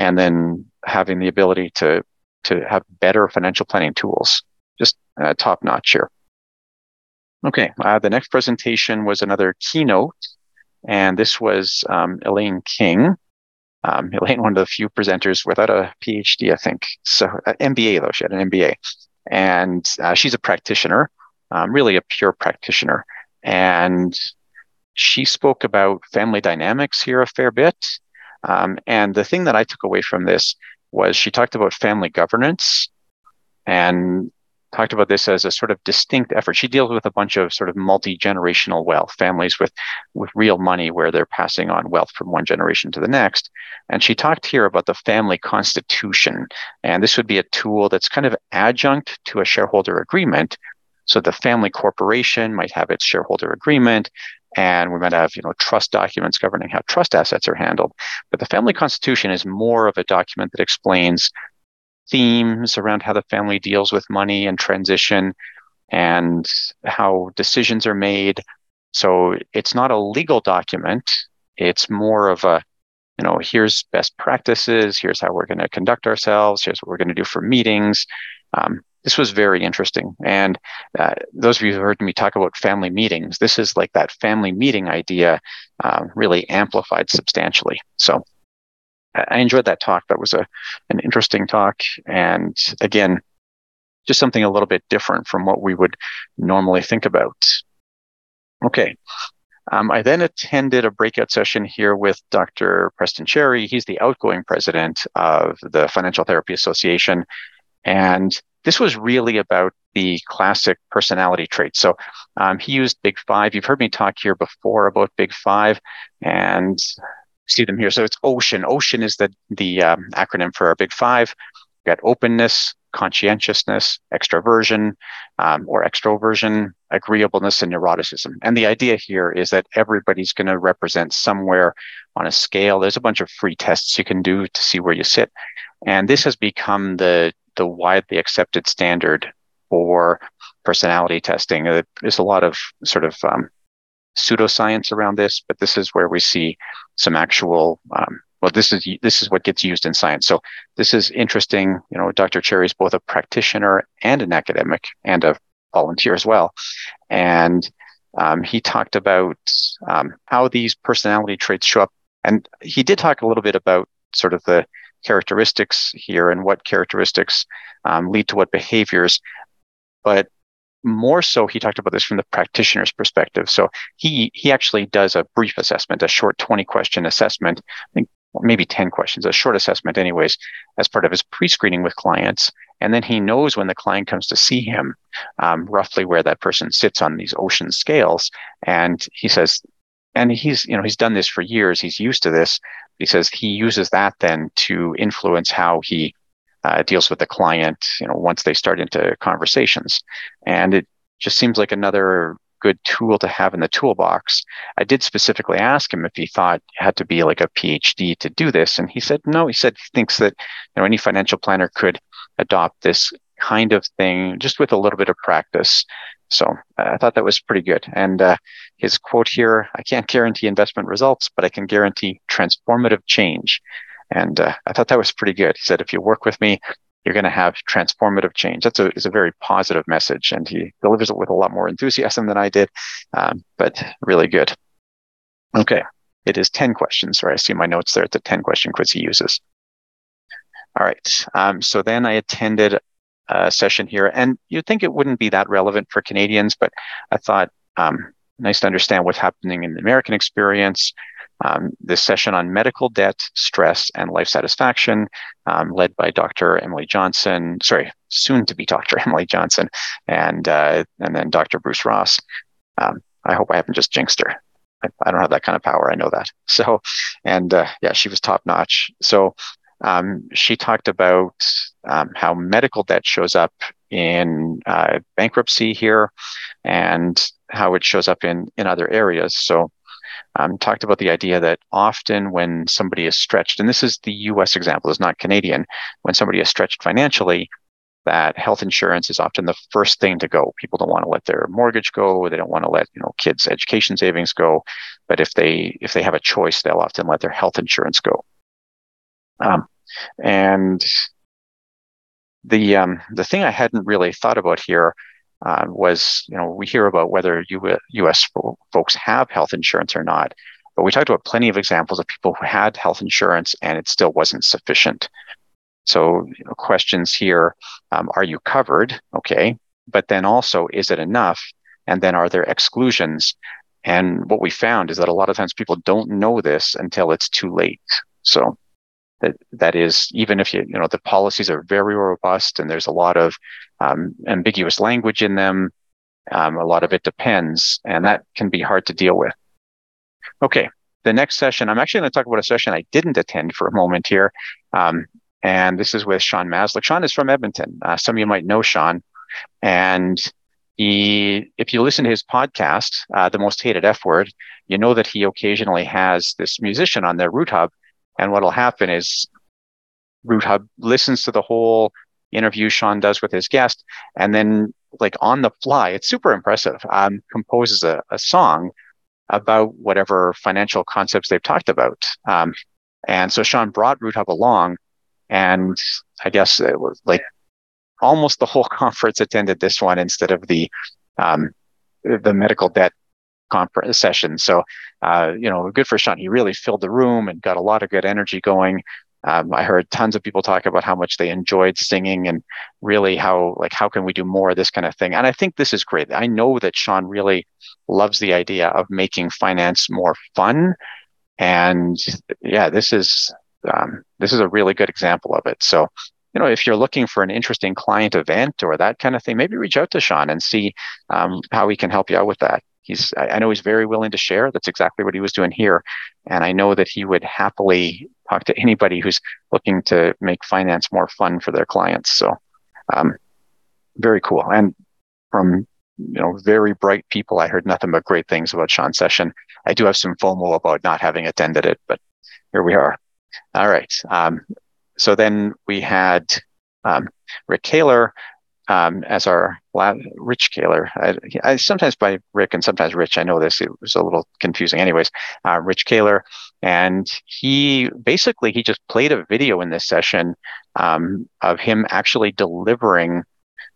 and then having the ability to to have better financial planning tools just uh, top notch here Okay, uh, the next presentation was another keynote, and this was um, Elaine King. Um, <laughs> Elaine, one of the few presenters without a PhD, I think. So, uh, MBA though, she had an MBA, and uh, she's a practitioner, um, really a pure practitioner, and she spoke about family dynamics here a fair bit. Um, and the thing that I took away from this was she talked about family governance and talked about this as a sort of distinct effort. She deals with a bunch of sort of multi-generational wealth, families with with real money where they're passing on wealth from one generation to the next. And she talked here about the family constitution. And this would be a tool that's kind of adjunct to a shareholder agreement. So the family corporation might have its shareholder agreement and we might have you know trust documents governing how trust assets are handled but the family constitution is more of a document that explains themes around how the family deals with money and transition and how decisions are made. So it's not a legal document. It's more of a, you know, here's best practices. Here's how we're going to conduct ourselves. Here's what we're going to do for meetings. Um, this was very interesting. And uh, those of you who heard me talk about family meetings, this is like that family meeting idea uh, really amplified substantially. So I enjoyed that talk. That was a an interesting talk, and again, just something a little bit different from what we would normally think about. Okay. Um, I then attended a breakout session here with Dr. Preston Cherry. He's the outgoing president of the Financial Therapy Association. And this was really about the classic personality traits. So um, he used Big Five. You've heard me talk here before about Big Five. And see them here. So it's OCEAN. OCEAN is the the um, acronym for our Big Five. We got openness, conscientiousness, extroversion um, or extroversion, agreeableness, and neuroticism. And the idea here is that everybody's going to represent somewhere on a scale. There's a bunch of free tests you can do to see where you sit, and this has become the the widely accepted standard for personality testing. Uh, there's a lot of sort of um, pseudoscience around this, but this is where we see some actual. Um, well, this is this is what gets used in science. So this is interesting. You know, Dr. Cherry is both a practitioner and an academic and a volunteer as well, and um, he talked about um, how these personality traits show up. And he did talk a little bit about sort of the characteristics here and what characteristics um, lead to what behaviors. But more so, he talked about this from the practitioner's perspective. So he he actually does a brief assessment, a short 20 question assessment. I think maybe 10 questions, a short assessment, anyways, as part of his pre screening with clients. And then he knows when the client comes to see him, um, roughly where that person sits on these ocean scales. And he says, and he's, you know, he's done this for years. He's used to this. He says he uses that then to influence how he uh, deals with the client, you know, once they start into conversations. And it just seems like another good tool to have in the toolbox. I did specifically ask him if he thought it had to be like a PhD to do this, and he said no. He said he thinks that you know any financial planner could adopt this kind of thing just with a little bit of practice. So uh, I thought that was pretty good. And uh, his quote here: "I can't guarantee investment results, but I can guarantee transformative change." And uh, I thought that was pretty good. He said, "If you work with me, you're going to have transformative change. That's a, is a very positive message, and he delivers it with a lot more enthusiasm than I did, um, but really good. Okay, it is 10 questions, or I see my notes there. It's a 10 question quiz he uses. All right, um, so then I attended a session here, and you'd think it wouldn't be that relevant for Canadians, but I thought um, nice to understand what's happening in the American experience, um, this session on medical debt, stress, and life satisfaction, um, led by Dr. Emily Johnson, sorry, soon to be Dr. <laughs> Emily Johnson, and uh, and then Dr. Bruce Ross. Um, I hope I haven't just jinxed her. I, I, don't have that kind of power. I know that. <laughs> So, and uh, yeah, she was top notch. So, um, she talked about um, how medical debt shows up in uh, bankruptcy here, and how it shows up in in other areas. So um, talked about the idea that often when somebody is stretched, and this is the US example, is not Canadian, when somebody is stretched financially, that health insurance is often the first thing to go. People don't want to let their mortgage go, they don't want to let you know kids' education savings go, but if they if they have a choice, they'll often let their health insurance go. Um, and the um, the thing I hadn't really thought about here uh, was, you know, we hear about whether U- U.S. folks have health insurance or not, but we talked about plenty of examples of people who had health insurance and it still wasn't sufficient. So, you know, questions here: um, Are you covered? Okay, but then also, is it enough? And then, are there exclusions? And what we found is that a lot of times people don't know this until it's too late. So that that is even if you you know the policies are very robust and there's a lot of um, ambiguous language in them um, a lot of it depends and that can be hard to deal with. Okay the next session i'm actually going to talk about a session i didn't attend for a moment here um, and this is with sean maslick. Sean is from edmonton. Uh, some of you might know sean. And he if you listen to his podcast uh, the most hated f word you know that he occasionally has this musician on their root hub and what'll happen is Root Hub listens to the whole interview Sean does with his guest, and then like on the fly, it's super impressive. Um, composes a, a song about whatever financial concepts they've talked about. Um, and so Sean brought Root Hub along, and I guess it was like almost the whole <laughs> conference attended this one instead of the um, the medical debt conference session. So, uh, you know, good for Sean. He really filled the room and got a lot of good energy going. Um, I heard tons of people talk about how much they enjoyed singing and really how like how can we do more of this kind of thing. And I think this is great. I know that Sean really loves the idea of making finance more fun. And yeah, this is um, this is a really good example of it. So you know, if you're looking for an interesting client event or that kind of thing, maybe reach out to Sean and see um, how he can help you out with that he's I know he's very willing to share. That's exactly what he was doing here, and I know that he would happily talk to anybody who's looking to make finance more fun for their clients. So, um, very cool. And from you know very bright people, I heard nothing but great things about Sean Session. I do have some FOMO about not having attended it, but here we are. All right. Um, so then we had um, Rick Kahler, um, as our Rich Kahler. I, I, sometimes by Rick and sometimes Rich. I know this. It was a little confusing. Anyways, uh, Rich Kahler, and he basically he just played a video in this session um, of him actually delivering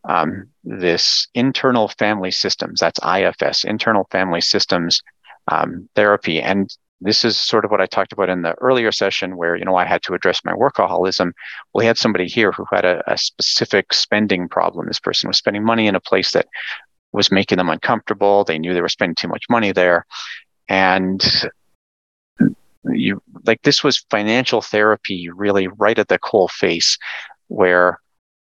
um, this internal family systems. That's IFS, internal family systems um, therapy. And this is sort of what I talked about in the earlier session where, you know, I had to address my workaholism. Well, he had somebody here who had a, a specific spending problem. This person was spending money in a place that was making them uncomfortable. They knew they were spending too much money there. And you like this was financial therapy really right at the coal face where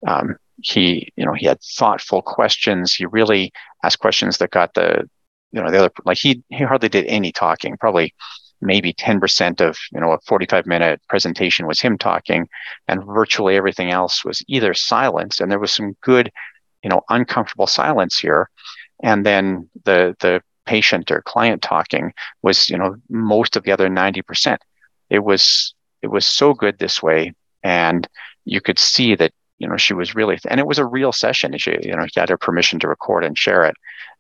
um, he you know he had thoughtful questions he really asked questions that got the you know the other like he he hardly did any talking probably maybe 10% of you know a 45 minute presentation was him talking and virtually everything else was either silence and there was some good you know uncomfortable silence here and then the the patient or client talking was you know most of the other 90% it was it was so good this way and you could see that you know she was really and it was a real session. She you know she had her permission to record and share it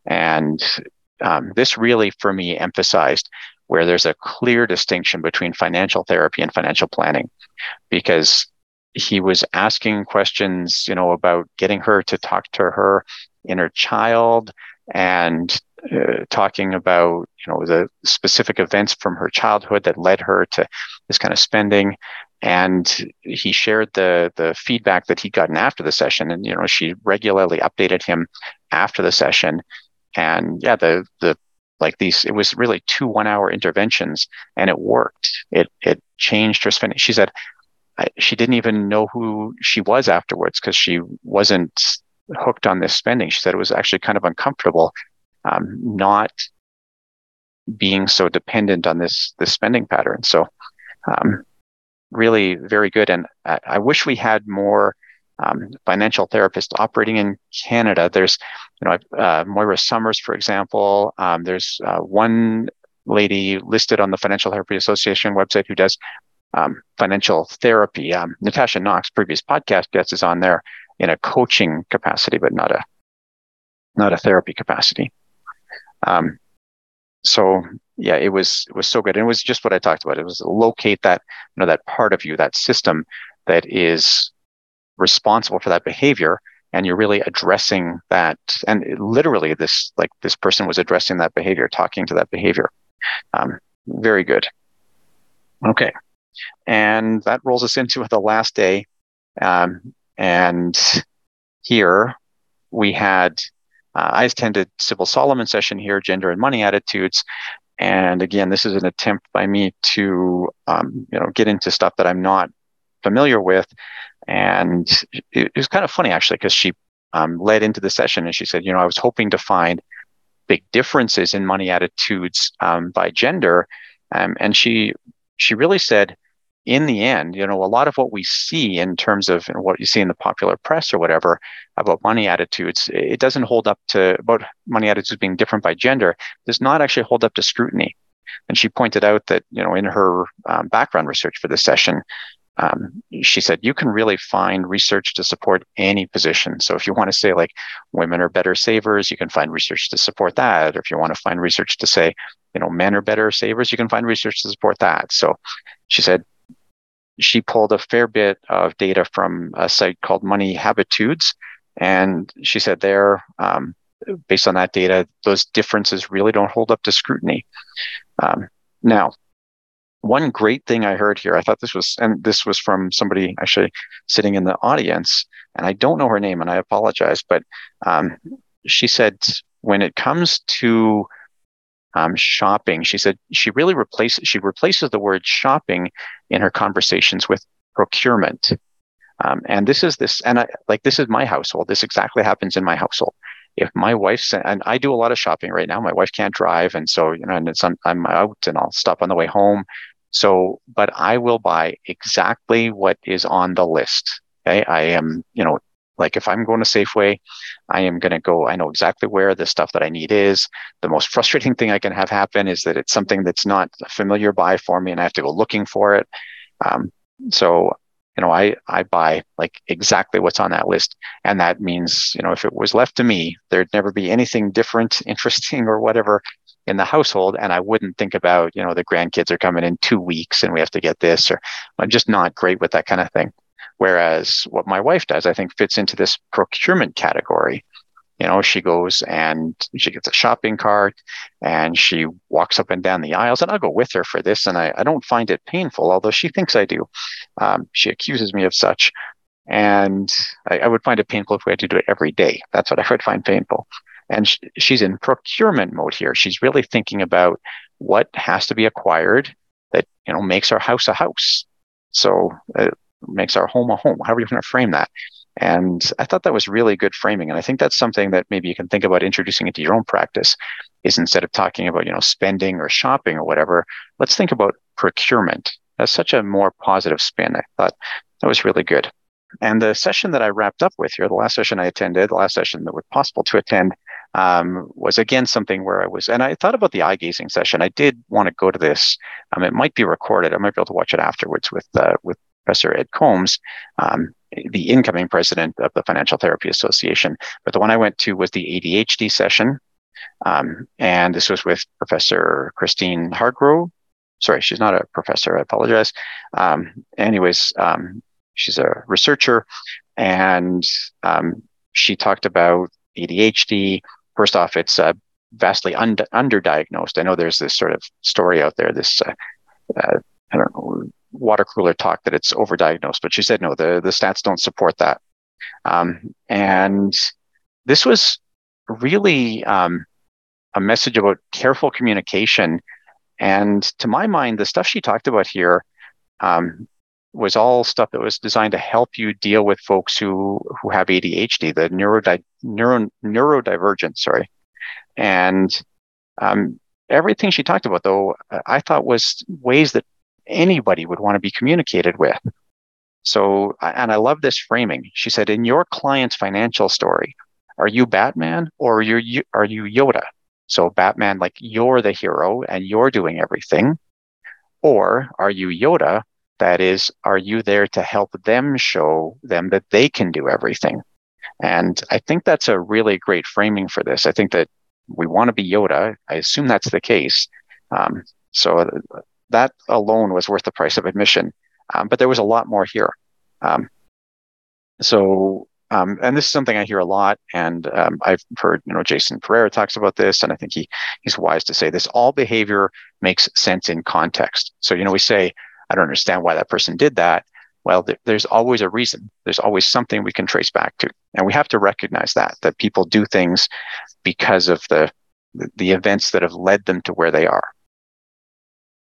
and um, this really for me emphasized where there's a clear distinction between financial therapy and financial planning. Because he was asking questions you know about getting her to talk to her inner child and uh, talking about you know the specific events from her childhood that led her to this kind of spending. And he shared the the feedback that he'd gotten after the session. And you know she regularly updated him after the session and yeah the the like these it was really two one hour interventions and it worked it it changed her spending she said she didn't even know who she was afterwards because she wasn't hooked on this spending she said it was actually kind of uncomfortable um, not being so dependent on this this spending pattern. So um, really very good. And I, I, wish we had more um, financial therapists operating in Canada. There's, you know, uh, Moira Somers, for example. Um, there's uh, one lady listed on the Financial Therapy Association website who does um, financial therapy. Um, Natasha Knox, previous podcast guest, is on there in a coaching capacity, but not a not a therapy capacity. Um, so yeah, it was it was so good, and it was just what I talked about. It was locate that you know that part of you, that system that is responsible for that behavior, and you're really addressing that. And literally, this like this person was addressing that behavior, talking to that behavior. Um, very good. Okay, and that rolls us into the last day, um, and here we had uh, I attended Sybil Solomon session here, Gender and Money Attitudes. And again, this is an attempt by me to, um, you know, get into stuff that I'm not familiar with. And it, it was kind of funny actually, because she um, led into the session and she said, you know, I was hoping to find big differences in money attitudes um, by gender. Um, and she she really said, in the end, you know, a lot of what we see in terms of what you see in the popular press or whatever about money attitudes, it doesn't hold up to about money attitudes being different by gender, does not actually hold up to scrutiny. And she pointed out that, you know, in her um, background research for this session, um, she said you can really find research to support any position. So if you want to say like women are better savers, you can find research to support that. Or if you want to find research to say, you know, men are better savers, you can find research to support that. So she said she pulled a fair bit of data from a site called Money Habitudes. And she said there, um, based on that data, those differences really don't hold up to scrutiny. Um, now, one great thing I heard here, I thought this was, and this was from somebody actually sitting in the audience, and I don't know her name and I apologize, but um, she said when it comes to um, shopping. She said she really replaces she replaces the word shopping in her conversations with procurement. Um, and this is this, and I, like this is my household. This exactly happens in my household. If my wife's and I do a lot of shopping right now. My wife can't drive, and so you know, and it's I'm out, and I'll stop on the way home. So, but I will buy exactly what is on the list. Okay, I am you know like if I'm going to Safeway, I am going to go, I know exactly where the stuff that I need is. The most <laughs> frustrating thing I can have happen is that it's something that's not a familiar buy for me and I have to go looking for it. Um, so, you know, I, I buy like exactly what's on that list. And that means, you know, if it was left to me, there'd never be anything different, <laughs> interesting, or whatever in the household. And I wouldn't think about, you know, the grandkids are coming in two weeks and we have to get this, or I'm just not great with that kind of thing. Whereas what my wife does, I think, fits into this procurement category. You know, she goes and she gets a shopping cart and she walks up and down the aisles, and I'll go with her for this, and I, I don't find it painful, although she thinks I do. Um, she accuses me of such. And I, I, would find it painful if we had to do it every day. That's what I would find painful. And sh- she's in procurement mode here. She's really thinking about what has to be acquired that you know makes our house a house. So it uh, makes our home a home. How are you going to frame that? And I thought that was really good framing. And I think that's something that maybe you can think about introducing into your own practice is instead of talking about, you know, spending or shopping or whatever, let's think about procurement. That's such a more positive spin. I thought that was really good. And the session that I wrapped up with here, the last session I attended, the last session that was possible to attend, um, was again something where I was, and I thought about the eye gazing session. I did want to go to this. Um, it might be recorded. I might be able to watch it afterwards with uh, with Professor Ed Coambs, um, the incoming president of the Financial Therapy Association. But the one I went to was the ADHD session, um, and this was with Professor Christine Hargrove. Sorry, she's not a professor. I apologize. Um, anyways, um, she's a researcher, and she talked about ADHD. First off, it's uh, vastly un- underdiagnosed. I know there's this sort of story out there, this uh, uh, I don't know water cooler talk that it's overdiagnosed, but she said no, the the stats don't support that. Um, and this was really um, a message about careful communication. And to my mind, the stuff she talked about here um, was all stuff that was designed to help you deal with folks who who have ADHD, the neurodi- neuro neurodivergent, sorry, and um, everything she talked about, though, I thought was ways that anybody would want to be communicated with. So, and I love this framing. She said, "In your client's financial story, are you Batman or are you are you Yoda?" So, Batman, like you're the hero and you're doing everything, or are you Yoda? That is, are you there to help them show them that they can do everything? And I think that's a really great framing for this. I think that we want to be Yoda. I assume that's the case. Um, so that alone was worth the price of admission. Um, but there was a lot more here. Um, so, um, and this is something I hear a lot, and um, I've heard, you know, Jason Pereira talks about this, and I think he he's wise to say this. All behavior makes sense in context. So, you know, we say, I don't understand why that person did that. Well, th- there's always a reason. There's always something we can trace back to, and we have to recognize that that people do things because of the the events that have led them to where they are.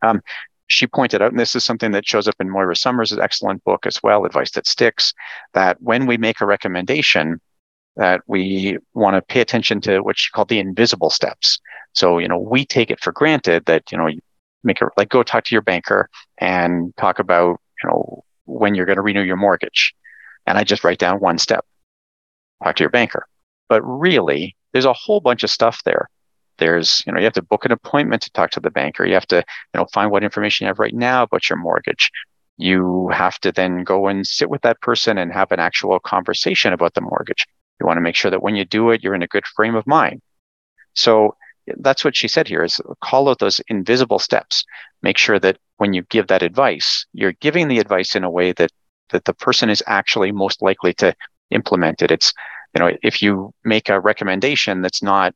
Um, she pointed out, and this is something that shows up in Moira Somers' excellent book as well, Advice That Sticks, that when we make a recommendation, that we want to pay attention to what she called the invisible steps. So, you know, we take it for granted that, you know, you make a, like go talk to your banker and talk about, you know, when you're going to renew your mortgage. And I just write down one step, talk to your banker. But really, there's a whole bunch of stuff there. There's, you know, you have to book an appointment to talk to the banker. You have to, you know, find what information you have right now about your mortgage. You have to then go and sit with that person and have an actual conversation about the mortgage. You want to make sure that when you do it, you're in a good frame of mind. So that's what she said here is call out those invisible steps. Make sure that when you give that advice, you're giving the advice in a way that that the person is actually most likely to implement it. It's, you know, if you make a recommendation that's not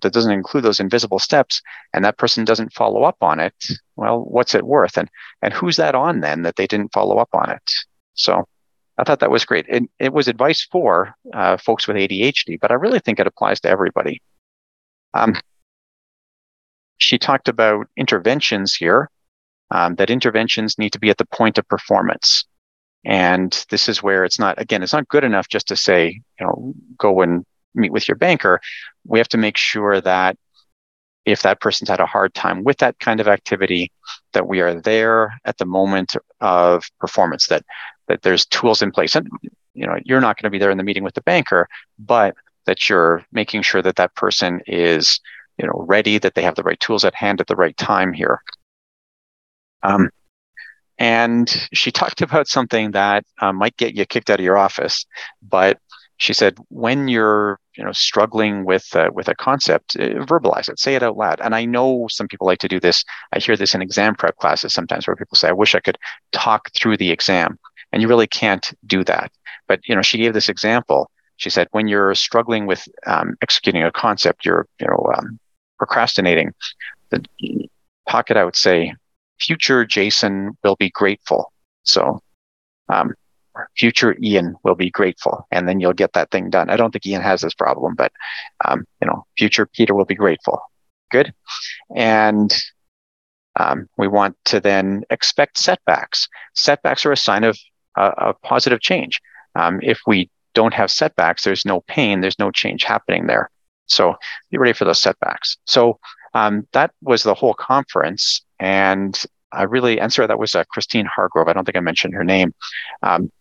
that doesn't include those invisible steps and that person doesn't follow up on it, well, what's it worth? And and who's that on then that they didn't follow up on it? So I thought that was great. It, it was advice for uh, folks with ADHD, but I really think it applies to everybody. Um, she talked about interventions here, um, that interventions need to be at the point of performance. And this is where it's not, again, it's not good enough just to say, you know, go and meet with your banker. We have to make sure that if that person's had a hard time with that kind of activity, that we are there at the moment of performance, that that there's tools in place. And you know, you're not going to be there in the meeting with the banker, but that you're making sure that that person is you know ready that they have the right tools at hand at the right time here um, and she talked about something that uh, might get you kicked out of your office but she said when you're you know struggling with uh, with a concept uh, verbalize it say it out loud and i know some people like to do this i hear this in exam prep classes sometimes where people say i wish i could talk through the exam And you really can't do that. But you know, she gave this example. She said, when you're struggling with um, executing a concept, you're you know um, procrastinating. The pocket out say, future Jason will be grateful. So, um, future Ian will be grateful, and then you'll get that thing done. I don't think Ian has this problem, but um, you know, future Peter will be grateful. Good, and um, we want to then expect setbacks. Setbacks are a sign of uh, a positive change. Um, if we don't have setbacks, there's no pain, there's no change happening there. So be ready for those setbacks. So um, that was the whole conference. And I really, and sorry, that was uh, Christine Hargrove. I don't think I mentioned her name. Um,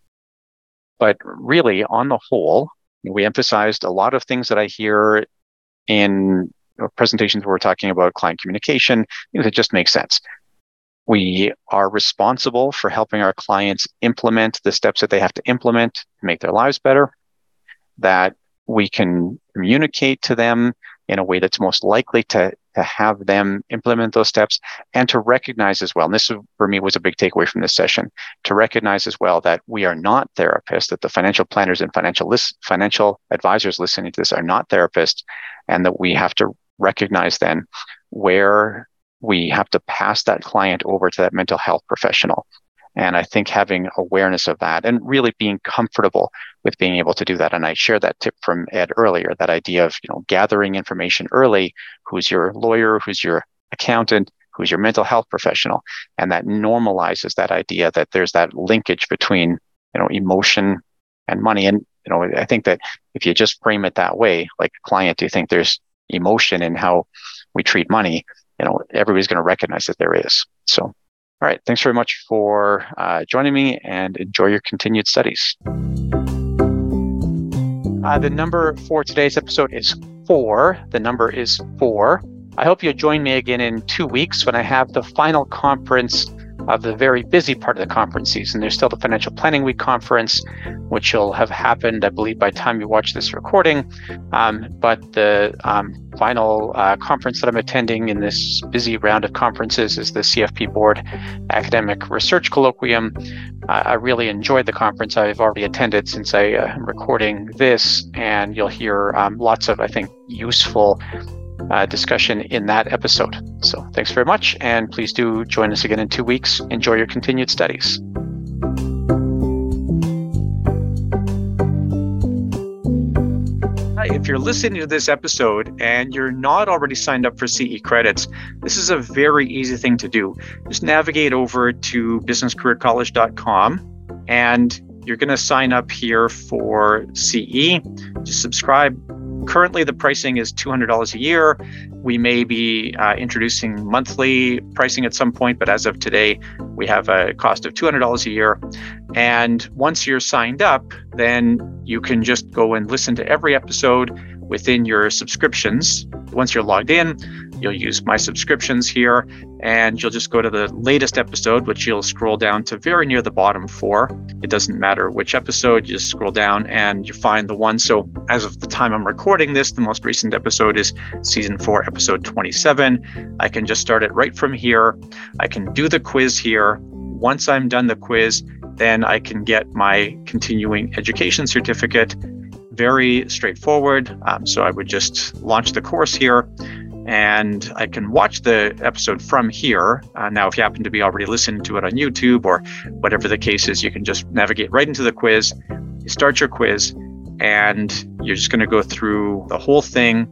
but really, on the whole, we emphasized a lot of things that I hear in presentations where we're talking about client communication. It just makes sense. We are responsible for helping our clients implement the steps that they have to implement to make their lives better. That we can communicate to them in a way that's most likely to, to have them implement those steps and to recognize as well. And this for me was a big takeaway from this session to recognize as well that we are not therapists, that the financial planners and financial list, financial advisors listening to this are not therapists, and that we have to recognize then where we have to pass that client over to that mental health professional. And I think having awareness of that and really being comfortable with being able to do that. And I shared that tip from Ed earlier, that idea of, you know, gathering information early, who's your lawyer, who's your accountant, who's your mental health professional. And that normalizes that idea that there's that linkage between, you know, emotion and money. And, you know, I think that if you just frame it that way, like a client, do you think there's emotion in how we treat money, you know, everybody's going to recognize that there is. So, all right. Thanks very much for uh, joining me and enjoy your continued studies. Uh, the number for today's episode is four. The number is four. I hope you'll join me again in two weeks when I have the final conference of the very busy part of the conference season. There's still the Financial Planning Week conference, which will have happened, I believe, by the time you watch this recording. Um, but the um, final uh, conference that I'm attending in this busy round of conferences is the CFP Board Academic Research Colloquium. Uh, I really enjoyed the conference. I've already attended since I uh, am recording this, and you'll hear um, lots of, I think, useful uh, discussion in that episode. So thanks very much, and please do join us again in two weeks. Enjoy your continued studies. If you're listening to this episode and you're not already signed up for CE credits, this is a very easy thing to do. Just navigate over to businesscareercollege.com and you're going to sign up here for CE. Just subscribe Currently, the pricing is $200 a year. We may be uh, introducing monthly pricing at some point, but as of today, we have a cost of $200 a year. And once you're signed up, then you can just go and listen to every episode within your subscriptions. Once you're logged in, you'll use my subscriptions here and you'll just go to the latest episode, which you'll scroll down to very near the bottom for. It doesn't matter which episode, you just scroll down and you find the one. So, as of the time I'm recording this, the most recent episode is season four, episode 27. I can just start it right from here. I can do the quiz here. Once I'm done the quiz, then I can get my continuing education certificate very straightforward. Um, so I would just launch the course here and I can watch the episode from here. Uh, now, if you happen to be already listening to it on YouTube or whatever the case is, you can just navigate right into the quiz. You start your quiz, and you're just going to go through the whole thing.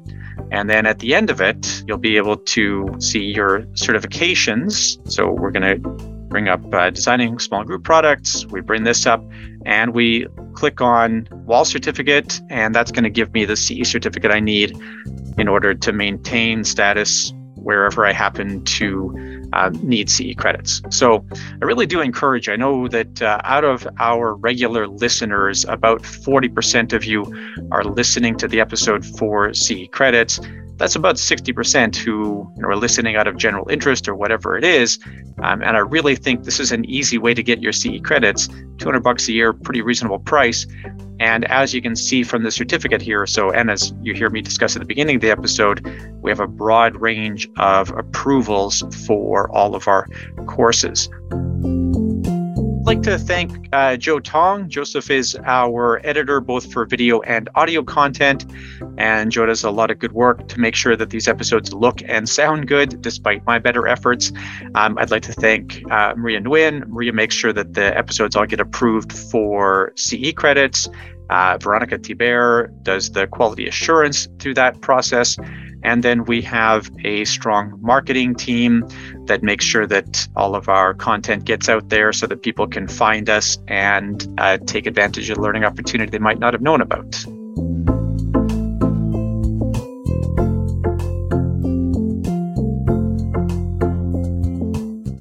And then at the end of it, you'll be able to see your certifications. So we're going to bring up uh, designing small group products. We bring this up and we click on wall certificate, and that's going to give me the CE certificate I need in order to maintain status wherever I happen to uh, need CE credits. So I really do encourage, I know that uh, out of our regular listeners, about 40% of you are listening to the episode for CE credits that's about 60% who you know, are listening out of general interest or whatever it is. Um, and I really think this is an easy way to get your CE credits. 200 bucks a year, pretty reasonable price. And as you can see from the certificate here, so and as you hear me discuss at the beginning of the episode, we have a broad range of approvals for all of our courses like to thank uh, Joe Tong. Joseph is our editor both for video and audio content, and Joe does a lot of good work to make sure that these episodes look and sound good despite my better efforts. Um, I'd like to thank uh, Maria Nguyen. Maria makes sure that the episodes all get approved for CE credits. Uh, Veronica Tiber does the quality assurance through that process. And then we have a strong marketing team that makes sure that all of our content gets out there so that people can find us and uh, take advantage of learning opportunity they might not have known about.